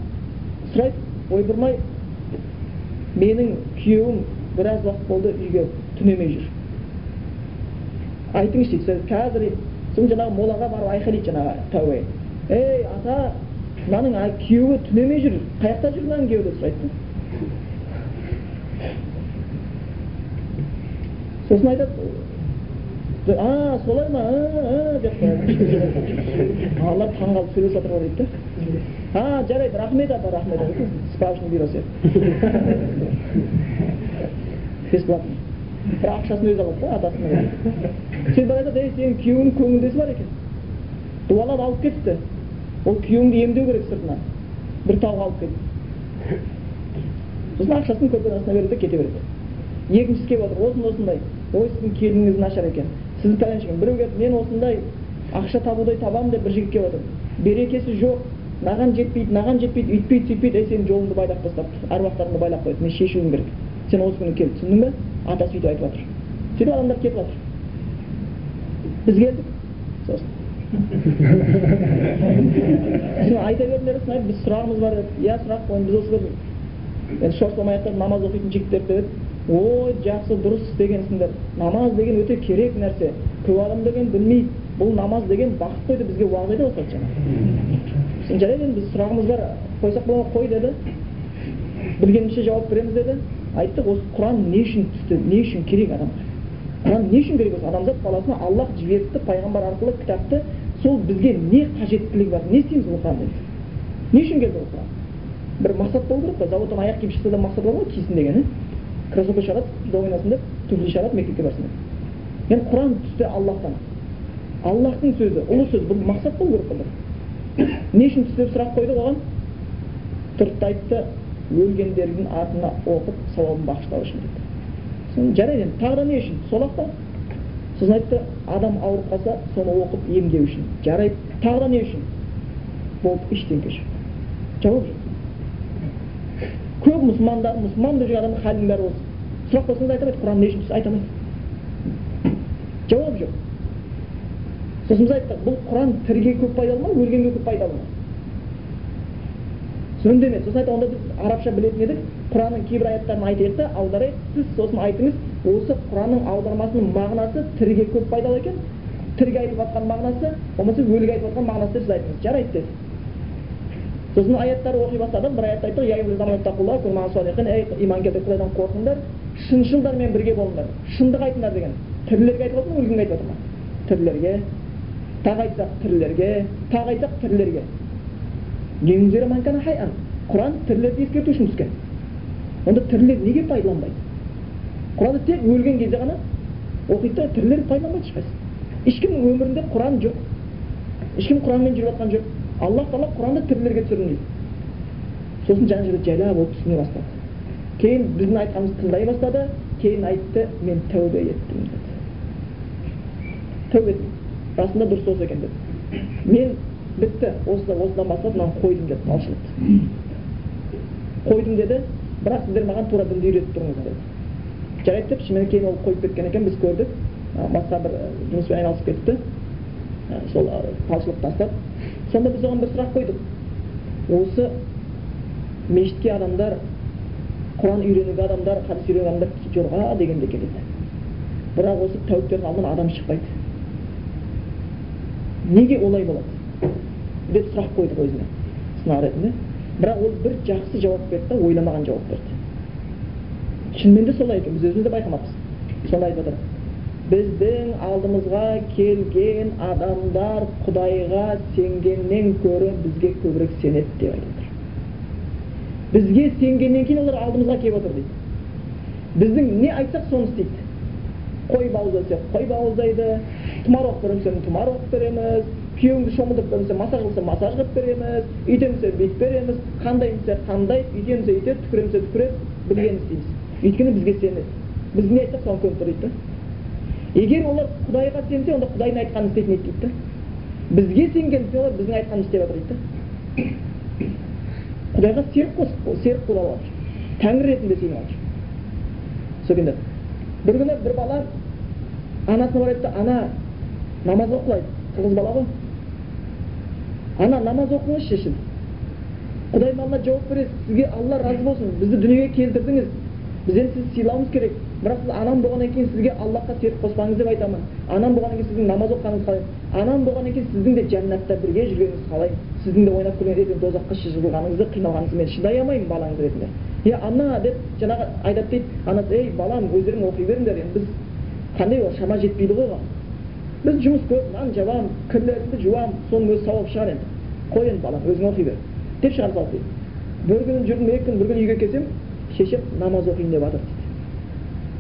сұрайды ойпырмай менің күйеуім біраз уақыт болды үйге түнемей жүр айтыңызшы дейді қазір сосын жаңағы молаға барып айқайлайды жаңағы тәубе ей ата мынаның күйеуі түнемей жүр қай жақта жүр мынаның күйеуі? деп сұрайды. Сосын айтады а солай ма деп балалар таңқалып сөйлесіп жатыр ғой дейді да а жарайды рахмет ата рахмет справочный бюро сияқты бесплатно бірақ ақшасын өзі алады да атасына сөйтіп айтады ей сенің күйеуіңнің көңілдесі бар екен дуалап алып кетіпті ол күйеуіңді емдеу керек сыртынан бір тауға алып келіп сосын ақшасын көрпенің астына береді да кете береді екіншісі келіп отыр осындай осындай ой сіздің келініңіз нашар екен сізді пәленше екен біреу келіп мен осындай ақша табудай табамын деп бір жігіт келіп берекесі жоқ. Маған жетпейді маған жетпейді үйтпейді сөйтпейді. Ей сенің жолыңды байлап тастапты әруақтарыңды байлап қойды мен шешуім керек. Сен осы күні кел. түсіндің бе? Атасы сөйтіп айтып жатыр сөйтіп адамдар кетіп жатыр біз келдік. Сосын. Айта бердіңдер сосын біз сұрағымыз бар деді иә сұрақ қойыңыз біз осы енді шошламай ақ намаз оқитын жігіттерді деді ой жақсы дұрыс істегенсіңдер намаз деген өте керек нәрсе. Көп адам деген білмейді бұл намаз деген бақыт қой деп бізге уағыз айта бастады жаңағы жарайды енді біз сұрағымыз бар қойсақ бола ма? Қой деді. Білгенімізше жауап береміз деді. Айттық осы құран не үшін түсті не үшін керек адамға құран не үшін керек осы? Адамзат баласына аллах жіберіпті пайғамбар арқылы кітапты. Сол бізге не қажеттілігі бар? Не істейміз бұл құран деді не үшін келді ол құран? Бір мақсат болу керек қой заводтан аяқ киім шықса да мақсат бар ғой кисін деген кроссовка шығарады футбол ойнасын деп туфли шығарады мектепке барсын деп енді құран түсті аллахтан аллахтың сөзі ұлы сөз бұл мақсат болу керек қой не үшін түсті деп сұрақ қойды оған тұрды айтты өлгендердің артына оқып сауабын бағыштау үшін деді жарайды енді тағы да не үшін сол ақ та сосын айтты адам ауырып қалса соны оқып емдеу үшін жарайды тағы да не үшін болды ештеңке жоқ жауап жоқ көп мұсылмандар мұсылман деп жүрген адамның халінің бәрі осы сұрақ қойсаңыз айта алмайды құран не үшін айта алмайды жауап жоқ сосын біз айттық бұл құран тіріге көп пайдалы ма өлгенге көп пайдалы ма үндемеді сосын айтты онда біз арабша білетін едік құранның кейбір аяттарын айтайық та аударайық сіз сосын айтыңыз осы құранның аудармасының мағынасы тіріге көп пайдалы екен тіріге айтып жатқан мағынасы болмаса өліге айтып жатқан мағынасы деп сіз айтыңыз жарайды деді сосын аяттар оқи бастадық бір аятта айттық ей иман келтір құдайдан қорқыңдар шыншылдармен бірге болыңдар шындық айтыңдар деген тірілерге айтып жатыр ма өлгенге айтып жатыр ма тірілерге тағы айтсақ тірілерге тағы айтсақ тірілерге құран тірілерді ескерту үшін түскен онда тірілер неге пайдаланбайды құранды тек өлген кезде ғана оқиды да тірілер пайдаланбайды ешқайсысы ешкімнің өмірінде құран жоқ ешкім құранмен жүріп жатқан жоқ аллах тағала құранды тірілерге түсірдім дейді сосын жаңа жерде жайлап ол түсіне бастады кейін біздің айтқанымызды тыңдай бастады кейін айтты мен тәубе еттім деді тәубе еттім расында дұрыс осы екен деді мен бітті осы осыдан бастап мынаны қойдым деді малшылықты қойдым деді бірақ сіздер маған тура дінді үйретіп тұрыңыз деді жарайды деп шынымен кейін ол қойып кеткен екен біз көрдік басқа бір жұмыспен айналысып кетті сол малшылықты тастап сонда біз оған бір сұрақ қойдық осы мешітке адамдар құран үйренуге адамдар хадис үйренуге адамдар жорға дегенде келеді бірақ осы тәуіптердің алдынан адам шықпайды неге олай болады деп сұрақ қойдық өзіне сынақ ретінде бірақ ол бір жақсы жауап берді да ойламаған жауап берді шынымен де солай екен біз өзіміз де байқамаппыз соны айтып біздің алдымызға келген адамдар құдайға сенгеннен гөрі бізге көбірек сенеді деп айтып отыр. Бізге сенгеннен кейін олар алдымызға келіп отыр дейді. Біздің не айтсақ соны істейді. Қой бауыздаса қой бауыздайды. Тұмар оқып беремін тұмар оқып береміз. Күйеуіңді шомылдырып бермесе массаж қылса массаж қылып береміз. Үйтемін десе бүйтіп береміз. Қандай десе қандай үйтемін десе үйтеді түкіремін десе түкіреді білгенін істейміз. Өйткені бізге сенеді. Біз не айтсақ соны көніп тұр дейді да. Егер олар құдайға сенсе онда құдайдың айтқанын істейтін еді дейді бізге сенгендіктен олар біздің айтқанымызды істеп жатыр дейді да. Құдайға серік серік алып жатыр тәңір ретінде сеніп жатыр сол күйінде бір күні бір бала анасына барады да ана намаз оқылайды қырғыз бала ғой ана намаз оқыңызшы сіз құдайдың алдына жауап бересіз сізге алла разы болсын бізді дүниеге келтірдіңіз біз енді сізді сыйлауымыз керек бірақ сіз анам болғаннан кейін сізге аллахқа серік қоспаңыз деп айтамын. Анам болғаннан кейін сіздің намаз оқығаныңызды қалаймын анам болғаннан кейін сіздің де жәннатта бірге жүргеніңізді қалаймын сіздің де ойнап күлген ертең тозаққа жығылғаныңызды қиналғаныңызды мен шыдай алмаймын балаңыз ретінде. Е ана! деп жаңағы айтады дейді. Анасы ей балам өздерің оқи беріңдер енді біз қандай ол шама жетпейді ғой оған? Біз жұмыс көп нан жабамын кірлерімді жуамын соның өзі сауап шығар енді. Қой енді балам өзің оқи бер деп шығарып салды. Дейді бір күні жүрдім екі күн бір күні үйге келсем шешем намаз оқиын деп жатыр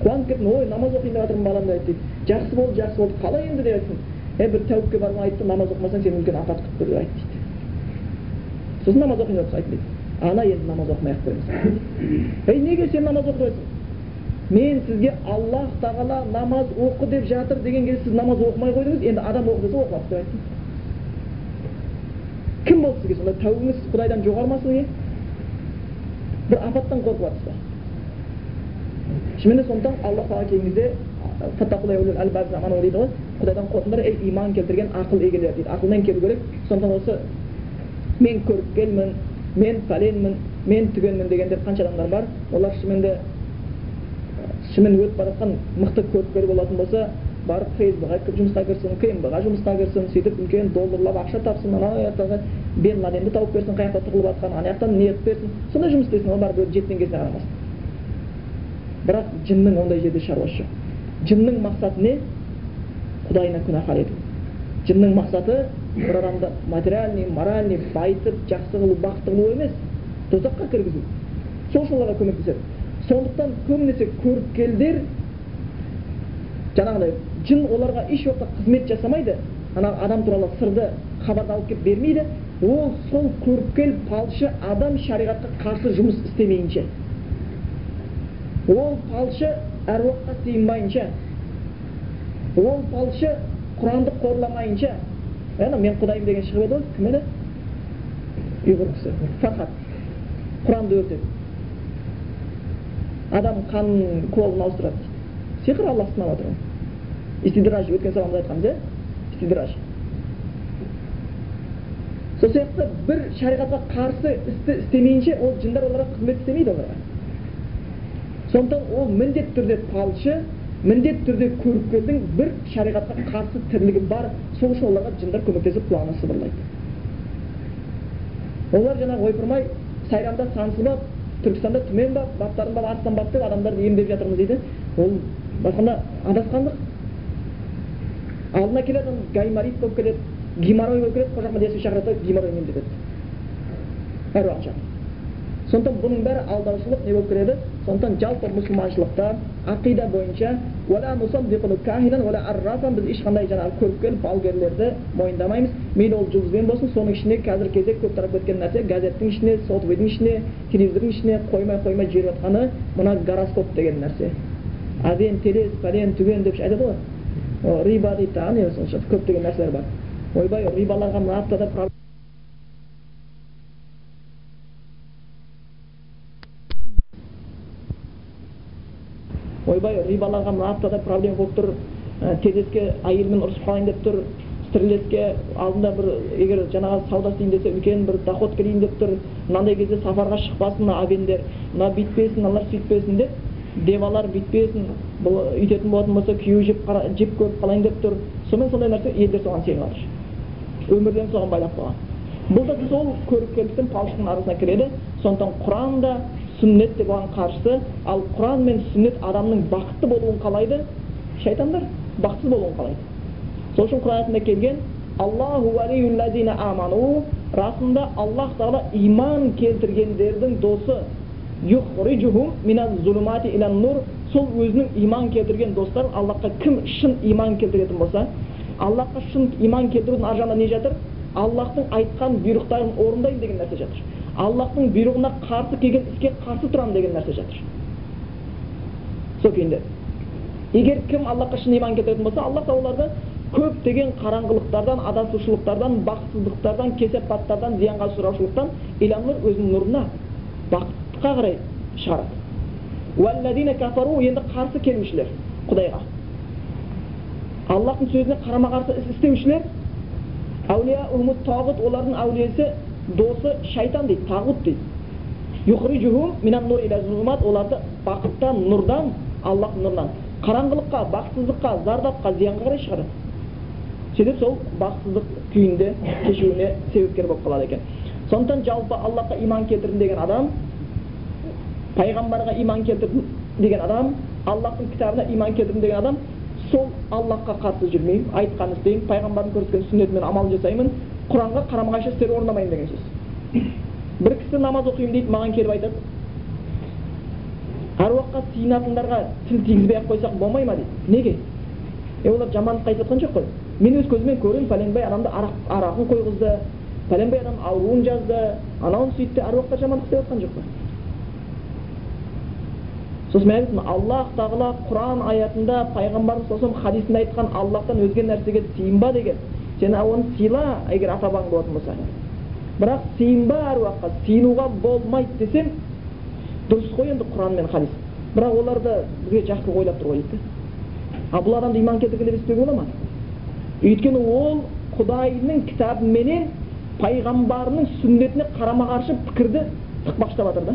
қуанып кеттім ой намаз оқиын деп жатырмын балам деп дейді жақсы болды жақсы болды қалай енді деп айтсын е бір тәуіпке барып айтты намаз оқымасаң сені үлкен апат күтіп тұр деп айтты дейді сосын намаз оқиын деп айтты дейді ана енді намаз оқымай ақ қойыңыз ей неге сен намаз оқып мен сізге аллах тағала намаз оқы деп жатыр деген кезде сіз намаз оқымай қойдыңыз енді адам оқы десе оқымапты деп айттым кім болды сізге сонда тәубеңіз құдайдан жоғары ма сізге бір апаттан қорқып жатырсыз ба де сондықтан алла тағала келген кезде дейді ғой құдайдан қорқыңдар ей иман келтірген ақыл егелері дейді ақылмен келу керек сондықтан осы мен көріпкелмін мен пәленмін мен түгенмін дегендер қанша адамдар бар олар шынымен де шынымен өтіп бара жатқан мықты көріпкел болатын болса барып фейсбукқа жұмысқа кірсін кмб ға жұмысқа кірсін сөйтіп үлкен долларлап ақша тапсын анау жақтағы бен ладенді тауып берсін қай жақта тығылып жатқанын ана жақтан қылып берсін сондай жұмыс істесін ол барып жеткен кезіне қарамасын бірақ жынның ондай жерде шаруасы жоқ. Жынның мақсаты не? Құдайына күнәһар ету жынның мақсаты бір адамды материальный моральный байытып жақсы қылу бақытты қылу емес. Тозаққа кіргізу. Сол үшін оларға көмектеседі. Сондықтан көбінесе көріпкелдер жаңағыдай жын оларға еш уақытта қызмет жасамайды. Ана адам туралы сырды хабарды алып келіп бермейді. Ол сол көріпкел палшы адам шариғатқа қарсы жұмыс істемейінше. Ол палшы әруаққа сыйынбайынша ол палшы құранды қорламайынша. Ана мен құдайым деген шығып еді ғой. Кім еді? Ұйғыр кісі. Фархат. Құранды өртеді. Адам қанын колын ауыстырады дейді. Сиқыр аллах сынап жатыр истидраж өткен сабағымызда айтқанбыз иә? Истидраж. Сол сияқты бір шариғатқа қарсы істі істемейінше ол жындар оларға қызмет істемейді оларға. Сондықтан ол міндетті түрде палшы міндетті түрде көріпкелдің бір шариғатқа қарсы тірлігі бар сол үшін оларға жындар көмектесіп құлағына сыбырлайды. Олар жаңағы ойпырмай сайрамда сансыз бап түркістанда түмен бап баптарын бап арыстан бап деп адамдарды емдеп жатырмыз дейді. Ол басқанда адасқандық. Алдына келеді гайморит болып келеді геморрой болып келеді қожа ахмет яссауи шақырады да геморройын емдетеді әруақ сондықтан бұның бәрі алдаушылық не болып келеді? Сондықтан жалпы мұсылманшылықта ақида бойынша біз ешқандай жаңағы көріпкел балгерлерді мойындамаймыз мейлі ол жұлдызбен болсын соның ішіне қазіргі кезде көп тарап кеткен нәрсе газеттің ішіне сотовыйдың ішіне телевизордың ішіне қоймай қоймай жіберіп жатқаны мына гороскоп деген нәрсе әбен телес пәлен түген деп айтады ғой риба дейді тағы не көптеген нәрселер бар ойбай рибаларға мына аптада ойбай рибаларға мына аптада проблема болып тұр. Ә, тезеске әйелімен ұрысып қалайын деп тұр. Стрелецке алдында бір егер жаңағы сауда істейін десе үлкен бір доход келейін деп тұр. Мынандай кезде сапарға шықпасын мына мына бүйтпесін мыналар сөйтпесін деп девалар бүйтпесін. Бұл үйтетін болатын болса күйеу жеп жеп көріп қалайын деп тұр. Сонымен сондай нәрсе елдер соған сеніп жатыр өмірден соған байлап қойған бұл да сол көріпкелдіктің палшылықтың арасына кіреді. Сондықтан құран да сүннет деп оған қарсы ал құран мен сүннет адамның бақытты болуын қалайды шайтандар бақытсыз болуын қалайды. Сол үшін құран аятында келген аллаху аману расында аллах тағала иман келтіргендердің досы нур сол өзінің иман келтірген достар аллахқа кім шын иман келтіретін болса аллахқа шын иман келтірудің ар жағында не жатыр? Аллахтың айтқан бұйрықтарын орындаймын деген нәрсе жатыр. Аллахтың бұйрығына қарсы келген іске қарсы тұрамын деген нәрсе жатыр сол күйінде егер кім аллахқа шын иман келтіретін болса аллах оларды көптеген қараңғылықтардан адасушылықтардан бақытсыздықтардан кесепаттардан зиянға ұшыраушылықтан иламнұр өзінің нұрына бақытқа қарай шығарады кафару енді қарсы келушілер құдайға аллахтың сөзіне қарама қарсы іс істеушілер әулия олардың әулиесі досы шайтан дейді тағут дейді оларды бақыттан нұрдан аллах нұрынан қараңғылыққа бақытсыздыққа зардапқа зиянға қарай шығарады сөйтіп сол бақытсыздық күйінде кешуіне себепкер болып қалады екен сондықтан жалпы аллахқа иман келтірдім деген адам пайғамбарға иман келтірдім деген адам аллахтың кітабына иман келтірдім деген адам сол аллахқа қарсы жүрмеймін. Айтқанын істеймін пайғамбардың көрсеткен сүннетімен амал жасаймын. Құранға қарама қайшы істер орындамаймын деген сөз. Бір кісі намаз оқимын дейді маған келіп айтады. Әруаққа сиынатындарға тіл тигізбей ақ қойсақ болмай ма дейді. Неге? Е олар жамандыққа айтып жатқан жоқ қой. Мен өз көзіммен көрдім пәленбай адамды арақ арағын қойғызды. Пәленбай адам ауруын жазды анауын сөйтті әруақтар жамандық істеп жатқан жоқ па сосын айттым аллах тағала құран аятында пайғамбарымыз саллаллаху хадисінде айтқан аллахтан өзге нәрсеге сиынба деген. Сен оны сыйла егер ата бабаң болатын болса. Бірақ сыйынба әруаққа сыйынуға болмайды десем дұрыс қой енді құран мен хадис. Бірақ оларды бізге жақсылық ойлап тұр ғой дейді ал бұл адамды иман келтірген деп бола ма? Өйткені ол құдайдың кітабыменен пайғамбарының сүннетіне қарама қарсы пікірді тықпаштап жатыр да.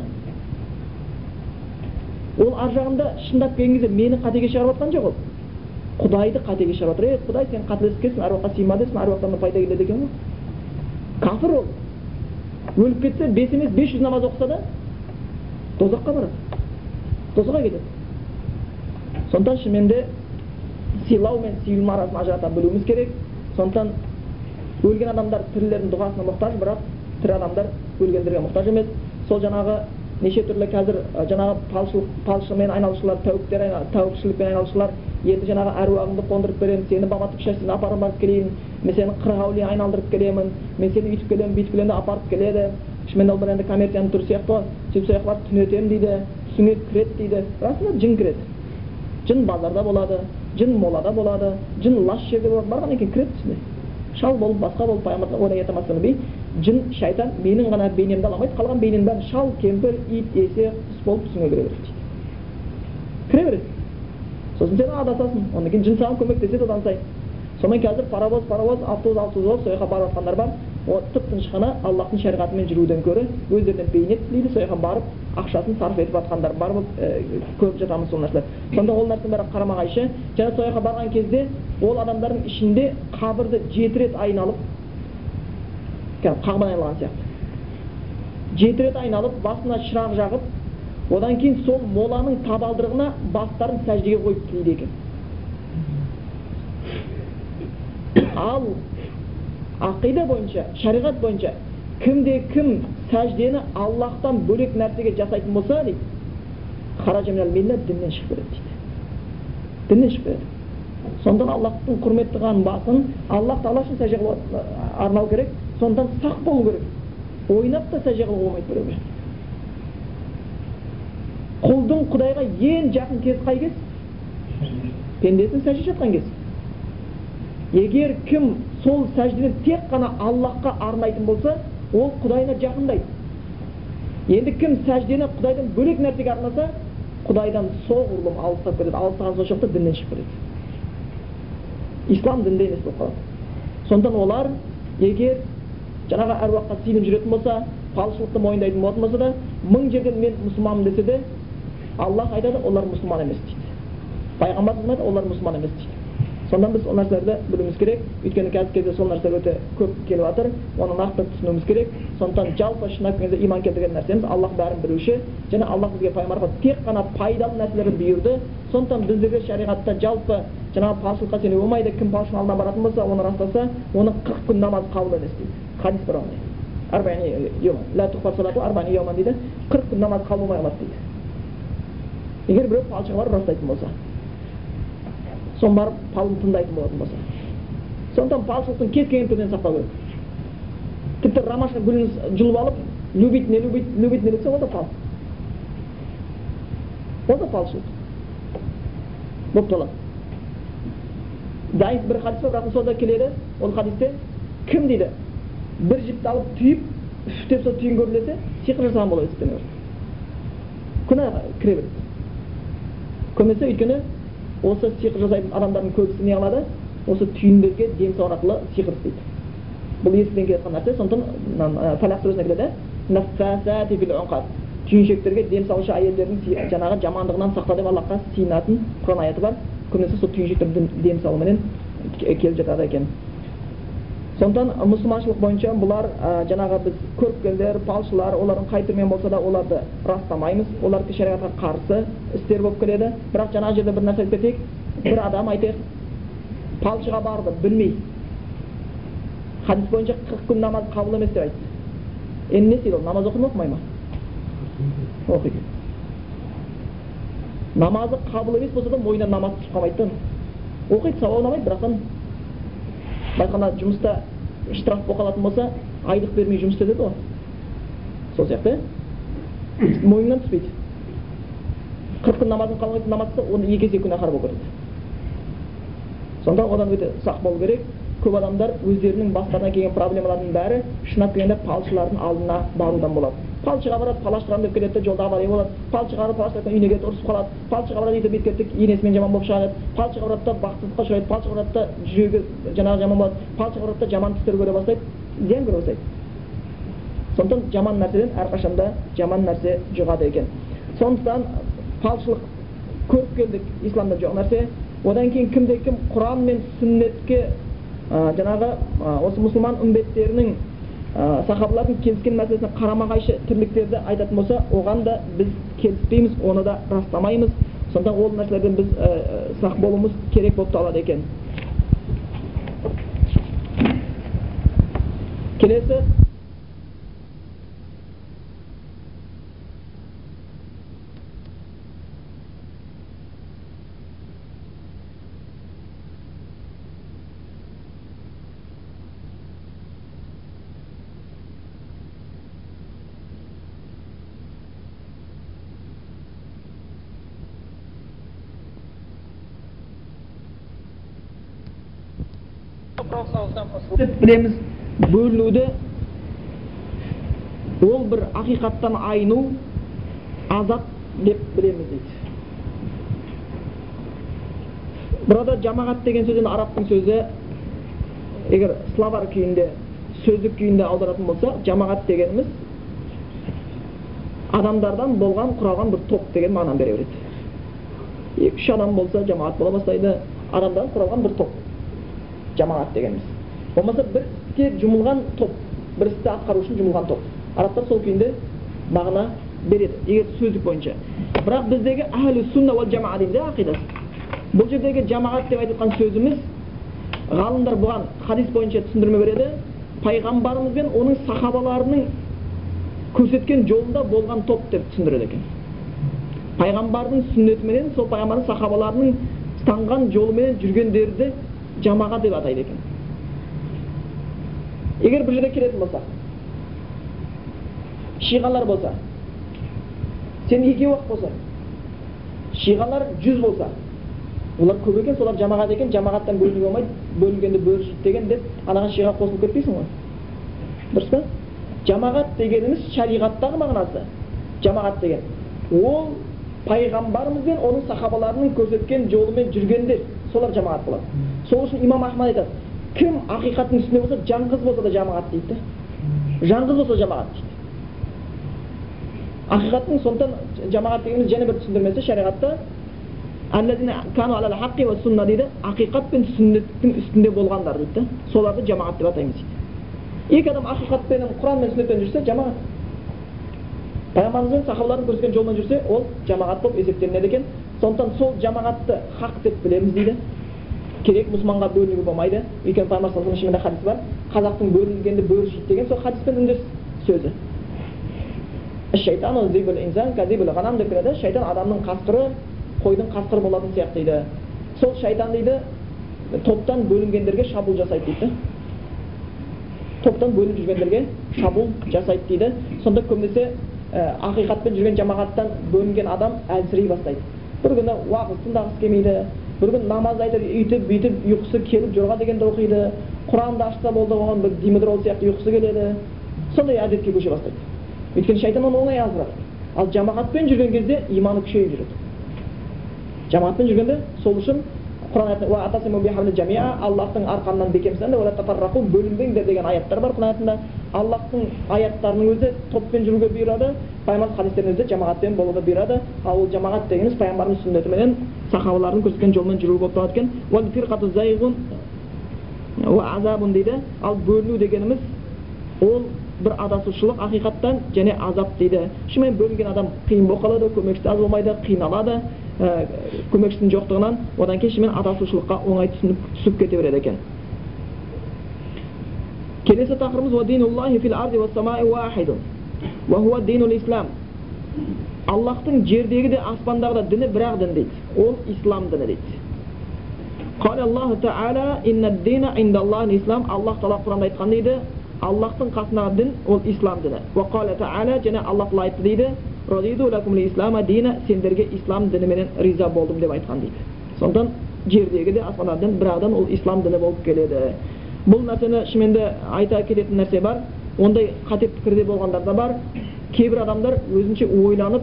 Ол ар жағында шындап келген кезде мені қатеге шығарып жатқан жоқ ол. Құдайды қатеге шығарып жатыр. Е құдай сен қателесіп кетсің әруаққа сыйма десін әруақтан пайда келеді екен ғой. Кәпір ол. Өліп кетсе бес емес бес жүз намаз оқыса да тозаққа барады. Тозаққа кетеді. Сондықтан шынымен де сыйлау мен сүйілме арасын ажырата білуіміз керек. Сондықтан өлген адамдар тірілердің дұғасына мұқтаж бірақ тірі адамдар өлгендерге мұқтаж емес. Сол жаңағы неше түрлі қазір жаңағы палшылық палшымен айналысушылар тәуіптер тәуіпшілікпен айналысушылар енді жаңағы әруағыңды қондырып беремін сені бабатып шашына апарып алып келейін мен сені қырық әулие айналдырып келемін мен сені үйтіп келемін бүйтіп келемін деп апарып келеді. Шынымен ол бір енді коммерцияның түрі сияқты ғой. Сөйтіп сол жаққа барып түнетемін дейді түсіңе кіреді дейді. Расында жын кіреді. Жын базарда болады жын молада болады жын лас жерде болады. Барғаннан кейін кіреді түсіне шал болып басқа болып пайғамбар жын шайтан менің ғана бейнемді ала алмайды қалған бейненің бәрін шал кемпір ит есек құс болып түсіңе кіре береді кіре береді сосын сен адасасың одан кейін жын саған көмектеседі одан сайын сонымен қазір паровоз паровоз автобус автобус болып сол жаққа барып жатқандар бар ол тып тыныш қана аллахтың шариғатымен жүруден гөрі өздеріне бейнет тілейді сол жаққа барып ақшасын сарп етіп жатқандар бар болып көріп жатамыз сол нәрселер сонда ол нәрсенің бәрі қарама қайшы және сол жаққа барған кезде ол адамдардың ішінде қабірді жеті рет айналып қағбаны айналған сияқты жеті рет айналып басына шырақ жағып одан кейін сол моланың табалдырығына бастарын сәждеге қойып тілейді екен ал ақида бойынша шариғат бойынша кімде кім сәждені аллахтан бөлек нәрсеге жасайтын болса дейді діннен шығып кетеді дейді діннен шығып кетеді сондықтан аллахтың құрметті қылған басын аллах тағала үшін сәжде арнау керек сондықтан сақ болу керек. Ойнап та сәжде қылуға болмайды біреуге құлдың құдайға ең жақын кез қай кез? Пендесінің сәжде жатқан кез. Егер кім сол сәждені тек қана аллахқа арнайтын болса ол құдайына жақындайды. Енді кім сәждені құдайдан бөлек нәрсеге арнаса құдайдан соғұрлым алыстап кетеді. Алыстаған соншалықты діннен шығып кетеді. Ислам дінде емес болып қалады. Сондықтан олар егер жаңағы әруаққа сиынып жүретін болса палшылықты мойындайтын болатын болса да мың жерден мен мұсылманмын десе де аллах айтады олар мұсылман емес дейді. Пайғамбар олар мұсылман емес дейді. Сондықтан біз ол нәрселерді білуіміз керек өйткені қазіргі кезде сол нәрселер өте көп келіп жатыр оны нақты түсінуіміз керек сондықтан жалпы шын келгенде иман келтірген нәрсеміз аллах бәрін білуші және аллах бізге пайғамбарға тек қана пайдалы нәрселерді бұйырды сондықтан біздегі шариғатта жалпы жаңағы палшылыққа сенуге болмайды кім палшының алдына баратын болса оны растаса оның қырық күн намазы қабыл емес дейді хадис бар дейді қырық күн намаз қабыл болмай қалады дейді егер біреу палшыға барып растайтын болса соны барып палын тыңдайтын болатын болса. Сондықтан палшылықтың кез келген түрінен сақтау керек. Тіпті ромашка гүлін жұлып алып любить не любить любить не ол да пал. Ол да палшылық. Болып қалады даиф бір хадис бар бірақ келеді ол хадисте кім дейді? Бір жіпті алып түйіп үф деп сол түйін көрілесе сиқыр жасаған болады күнә кіре береді. Көбінесе өйткені осы сиқыр жасайтын адамдардың көбісі не қылады? Осы түйіндерге дем салу арқылы сиқыр істейді. Бұл естіден келе жатқан нәрсе сондықтан фалақ сүресіне келеді түйіншектерге дем салушы әйелдердің жаңағы жамандығынан сақта деп аллахқа сиынатын құран аяты бар. Көбінесе сол түйіншектерді дем салуменен келіп жатады екен. Сондықтан мұсылманшылық бойынша бұлар ә, жаңағы біз көріпкелдер палшылар олардың қай түрмен болса да оларды растамаймыз. Олар шариғатқа қарсы істер болып келеді. Бірақ жаңағы жерде бір нәрсе айтып кетейік. Бір адам айтайық палшыға барды білмей. Хадис бойынша қырық күн намаз қабыл емес деп айтты. Енді не істейді ол намаз оқи ма оқымай ма? Оқиды. Намазы қабыл емес болса да мойнынан намаз түсіп қалмайды да. Оқиды сауабы ұнамайды бірақтан байқана жұмыста штраф болып қалатын болса айлық бермей жұмыс істетеді ғой. Сол сияқты. Мойнынан түспейді. Қырық күн намазын қабыл намаз оны екі есе күнәһар болып кетеді сонда одан өте сақ болу керек. Көп адамдар өздерінің бастарына келген проблемалардың бәрі шынап келгенде палшылардың алдына барудан болады. Палшыға барады палаш шығамын деп келеді де жолда авария болады палшыға барады палаш үйіне келеді ұрысып қалады палшыға барады өйтіп бүйтіп кетті енесімен жаман болып шығады палшыға барады да бақытсыздыққа ұшырайды палшыға барады да жүрегі жаңағы жаман болады палшыға барады да жаман түстер көре бастайды зиян көре бастайды сондықтан жаман нәрседен әрқашанда жаман нәрсе жұғады екен сондықтан палшылық көріп келдік исламда жоқ нәрсе. Одан кейін кімде кім құран мен сүннетке жаңағы осы мұсылман үмбеттерінің сахабалардың келіскен мәселесіне қарама қайшы тірліктерді айтатын болса оған да біз келіспейміз оны да растамаймыз. Сонда ол нәрселерден біз ә, сақ болуымыз керек болып табылады екен. Келесі деп білеміз бөлінуді ол бір ақиқаттан айну азап деп білеміз дейді. Burada жамағат деген сөз енді арабтың сөзі егер словар күйінде сөздік күйінде аударатын болса жамағат дегеніміз адамдардан болған құралған бір топ деген мағынаны бере береді. Екі үш адам болса жамағат бола бастайды адамдардан құралған бір топ. Жамағат дегеніміз. Болмаса бір іске жұмылған топ бір істі атқару үшін жұмылған топ. Арабтар сол күйінде мағына береді егер сөздік бойынша. Бірақ біздегі әхлі сунна уал жамаа дейміз иә ақидасы бұл жердегі жамағат деп айтып сөзіміз ғалымдар бұған хадис бойынша түсіндірме береді. Пайғамбарымыз бен оның сахабаларының көрсеткен жолында болған топ деп түсіндіреді екен. Пайғамбардың сүннетіменен сол пайғамбардың сахабаларының ұстанған жолыменен жүргендерді жамағат деп атайды екен. Егер бұл жерде келетін болсақ шиғалар болса сен екеу ақ болса шиғалар жүз болса олар көп екен солар жамағат екен жамағаттан бөлінуге болмайды бөлінгенде бөрі жейді деген деп анаған шиға қосылып кетпейсің ғой дұрыс па жамағат дегеніміз шариғаттағы мағынасы жамағат деген ол пайғамбарымыз бен оның сахабаларының көрсеткен жолымен жүргендер солар жамағат болады сол үшін имам ахмад айтады кім ақиқаттың үстінде болса жаңғыз болса да жамағат дейді да жаңғыз болса жамағат дейді ақиқаттың сондықтан жамағат дегеніміз және бір түсіндірмесі шариғатта дейді ақиқат пен сүннеттің үстінде болғандар дейді да соларды жамағат деп атаймыз дейді екі адам ақиқатпен құран мен сүннетпен жүрсе жамағат пайғамбарымыз бен сахабалардың көрсеткен жолмен жүрсе ол жамағат болып есептелінеді екен сондықтан сол жамағатты хақ деп білеміз дейді керек мұсылманға бөлінуге болмайды. Өйткені пайғамбар саллаллаху хадис бар. Қазақтың бөлінгенде бөрі жейді деген сол хадиспен үндес сөзі. Деп келеді. Шайтан адамның қасқыры қойдың қасқыры болатын сияқты дейді. Сол шайтан дейді топтан бөлінгендерге шабуыл жасайды дейді. Топтан бөлініп жүргендерге шабуыл жасайды дейді. Сонда көбінесе ә, ақиқатпен жүрген жамағаттан бөлінген адам әлсірей бастайды. Бір күні уағыз тыңдағысы келмейді. Бір күні намаз айтып үйтіп бүйтіп ұйқысы келіп жорға дегенді оқиды құранды ашса болды оған бір димедрол сияқты ұйқысы келеді сондай әдетке көше бастайды өйткені шайтан оны оңай аздырады ал жамағатпен жүрген кезде иманы күшейіп жүреді жамағатпен жүргенде сол үшін құран аллахтың арқанынан бекемсіңдер бөлінбеңдер деген аяттар бар құран аятында аллахтың аяттарының өзі топпен жүруге бұйырады пайғамбар хадистердің өзі жамағатпен болуға бұйырады ал ол жамағат дегеніміз пайғамбардың сүннетіменен сахабалардың көрсеткен жолмен жүру болып табылады екен дейді ал бөліну дегеніміз ол бір адасушылық ақиқаттан және азап дейді шынымен бөлінген адам қиын болып қалады көмекшісі аз болмайды қиналады ә, көмекшісінің жоқтығынан одан кейін шынымен адасушылыққа оңай түсініп түсіп кете береді екен келесі тақырыбымыз аллахтың жердегі де аспандағы да діні бір ақ дін дейді ол ислам діні дейді аллах тағала құранда айтқан дейді аллахтың қасындағы дін ол ислам діні және алла тағала айтты дейді сендерге ислам дініменен риза болдым деп айтқан дейді сондықтан жердегі де аспандағы дін бір ол ислам діні болып келеді бұл нәрсені шынымен де айта кететін нәрсе бар ондай қате пікірде болғандар да бар кейбір адамдар өзінше ойланып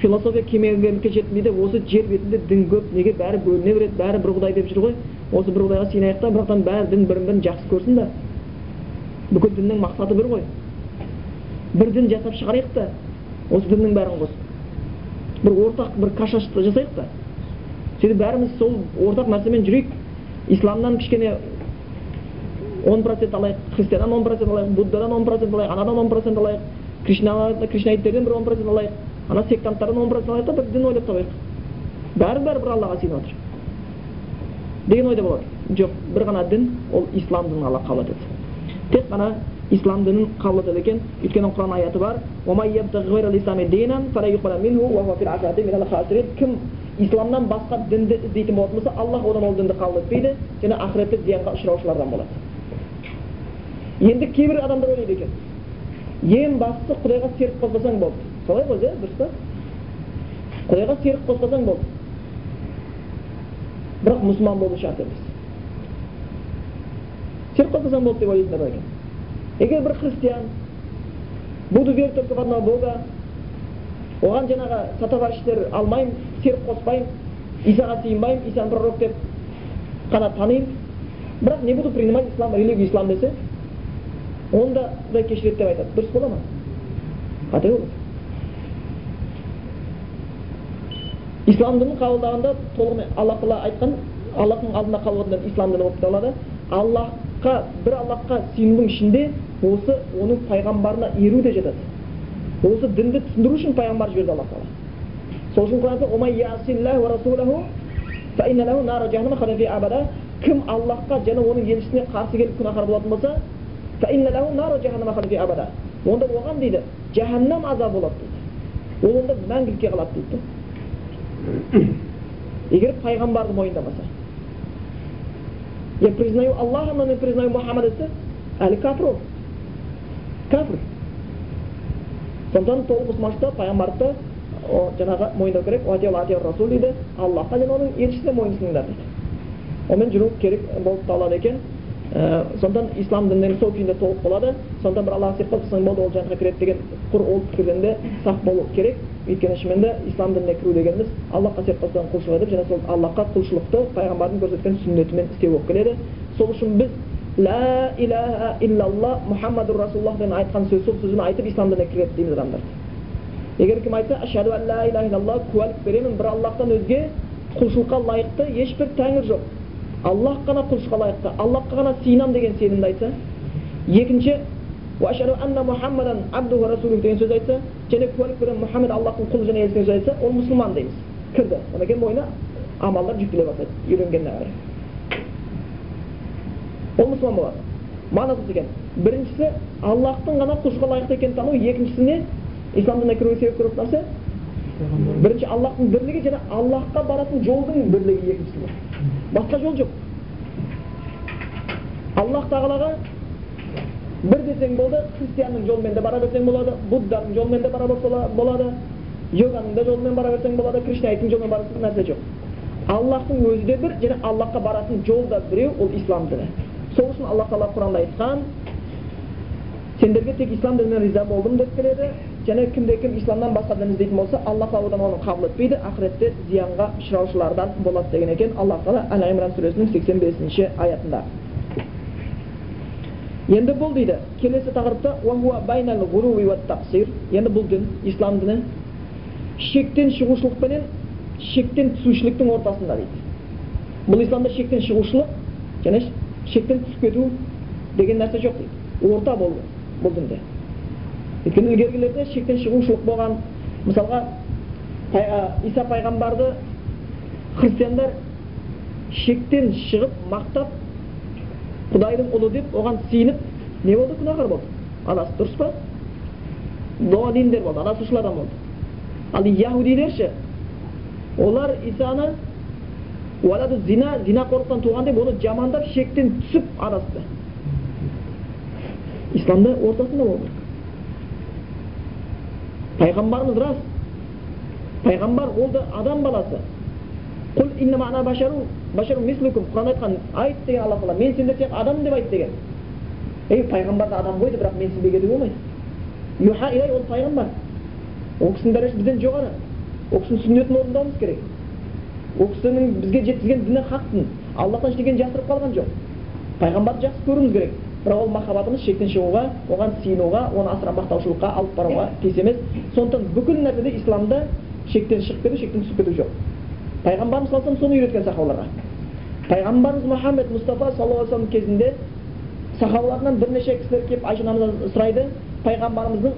философия кемеңгерлікке жетіп дейді осы жер бетінде дін көп неге бәрі бөліне береді бәрі бір құдай деп жүр ғой осы бір құдайға сыйынайық та бірақтан бәрі дін бірін бірін жақсы көрсін да бүкіл діннің мақсаты бір ғой. Бір дін жасап шығарайық та осы діннің бәрін қосып бір ортақ бір каша жасайық та. Сөйтіп бәріміз сол ортақ нәрсемен жүрейік. Исламнан кішкене он процент алайық христианнан он процент алайық буддадан он процент алайық анадан он процент алайық кришна кришнаиттерден бір он процент алайық ана сектанттардан он процент алайық та бір дін ойлап табайық. Бәрі бәрі бір аллаға сыйынып жатыр деген ойда болады. Жоқ бір ғана дін ол ислам дінін алла қабыл етеді тек қана ислам дінін қабыл етеді екен өйткені құран аяты бар кім исламнан басқа дінді іздейтін болатын болса аллах одан ол дінді қабыл етпейді және ақыретте зиянға ұшыраушылардан болады енді кейбір адамдар ойлайды екен ең бастысы құдайға серік қоспасаң болды солай ғой иә дұрыс па құдайға серік қоспасаң болды бірақ мұсылман болу шарт емес серік қосылсаң болды деп ойлайтындар бар екен егер бір христиан буду верить только в одного бога оған жаңағы сатоварищтер алмаймын серік қоспаймын исаға сыйынбаймын исаны пророк деп қана танимын бірақ не буду принимать ислам религию ислам десе онда құдай кешіреді деп айтады дұрыс бола ма қате болады ислам дінін қабылдағанда толығымен алла тағала айтқан аллахтың алдында қабыл ислам діні болып табылады аллахқа бір аллахқа сыйынудың ішінде осы оның пайғамбарына еру де жатады осы дінді түсіндіру үшін пайғамбар жіберді алла тағала сол үшін құранда кім аллахқа және оның елшісіне қарсы келіп күнәһар болатын болса онда оған дейді жаһаннам азабы болады дейді ол онда мәңгілікке қалады дейді егер пайғамбарды мойындамаса я признаю аллаха но не признаю мұхаммад десе әлі кәпір ол кәпір сондықтан толық мұсылманшылықта пайғамбарды жаңағы мойындау керек расул дейді аллахқа және оның елшісіне мойынсыныңдар дейді онымен жүру керек болып табылады екен. Ә, ислам дінінің сол күйінде толық болады. Сондықтан бір сиқыр қылсаң болды ол жәннатқа кіреді деген құр ол пікірден де сақ болу керек. Өйткені шынымен де ислам дініне кіру дегеніміз аллахқа серік қылсаң құлшылық етіп және сол аллахқа құлшылықты пайғамбардың көрсеткен сүннетімен істеу болып келеді. Сол үшін біз ла илаха иллалла мұхаммаду расулаллах деген айтқан сөз сол сөзін айтып ислам дініне кіреді дейміз адамдар. Егер кім айтса ашаду ан ла илаха иллалла куәлік беремін бір аллахтан өзге құлшылыққа лайықты ешбір тәңір жоқ. Аллах қана құлшылыққа лайықты аллахқа ғана сыйынамын деген сенімді айтса. Екінші анна мұхаммадан абдуху расулух деген сөз айтса және куәлік беремін мұхаммед аллахтың құлы және елшісі сөз айтса ол мұсылман дейміз кірді одан кейін мойнына амалдар жүктеле бастайды үйренгеніне қарай ол мұсылман болады мағынасы екен біріншісі аллахтың ғана құлшылыққа лайықты екенін тану екіншісіне ислам дініне кіруге себеп керек нәрсе бірінші аллахтың бірлігі және аллахқа баратын жолдың бірлігі екіншісі басқа жол жоқ аллах тағалаға бір десең болды христианның жолымен де бара берсең болады будданың жолымен де бара болады йоганың да жолымен бара берсең болады кришнаиттің жолымен бара берсең нәрсе жоқ аллахтың өзі де бір және аллахқа баратын жол да біреу ол ислам діні сол үшін аллах тағала құранда айтқан сендерге тек ислам дініне риза болдым деп келеді және кімде кім исламнан басқа дін іздейтін болса алла тағала одан оны қабыл етпейді ақыретте зиянға ұшыраушылардан болады деген екен аллах тағала әл имран сүресінің сексен бесінші аятында енді бұл дейді келесі тақырыпта енді бұл дін ислам діні шектен шығушылық пенен шектен түсушіліктің ортасында дейді. Бұл исламда шектен шығушылық және шектен түсіп кету деген нәрсе жоқ дейді. Орта бұл бұл дінде. Өйткені ілгергілерде шектен шығушылық болған мысалға иса пайғамбарды христиандар шектен шығып мақтап құдайдың ұлы деп оған сиініп не болды күнәһар болды? Адасып дұрыс па? Доғадиндер болды адасушылардан болды. Ал яхудилер ше олар исаны зина зинақорлықтан туған деп оны жамандап шектен түсіп адасты. Исламда ортасында болу керек пайғамбарымыз рас. Пайғамбар ол да адам баласы. Құран айтқан айт деген алла тағала мен сендер сияқты адаммын деп айт деген ей пайғамбар да адам ғой бірақ мен сенбей кетуге болмайды юха илай ол пайғамбар ол кісінің дәрежесі бізден жоғары ол кісінің сүннетін орындауымыз керек ол кісінің бізге жеткізген діні хақ аллахтан ештеңені жасырып қалған жоқ пайғамбарды жақсы көруіміз керек бірақ ол махаббатымыз шектен шығуға оған сиынуға оны асыра мақтаушылыққа алып баруға тиіс емес сондықтан бүкіл нәрседе исламда шектен шығып кету шектен түсіп кету жоқ пайғамбарымыз саллаллаху соны үйреткен сахабаларға пайғамбарымыз мұхаммед мұстафа саллаллаху алейhi вассалам кезінде сахабаларынан бірнеше кісілер келіп айша анамыздан сұрайды пайғамбарымыздың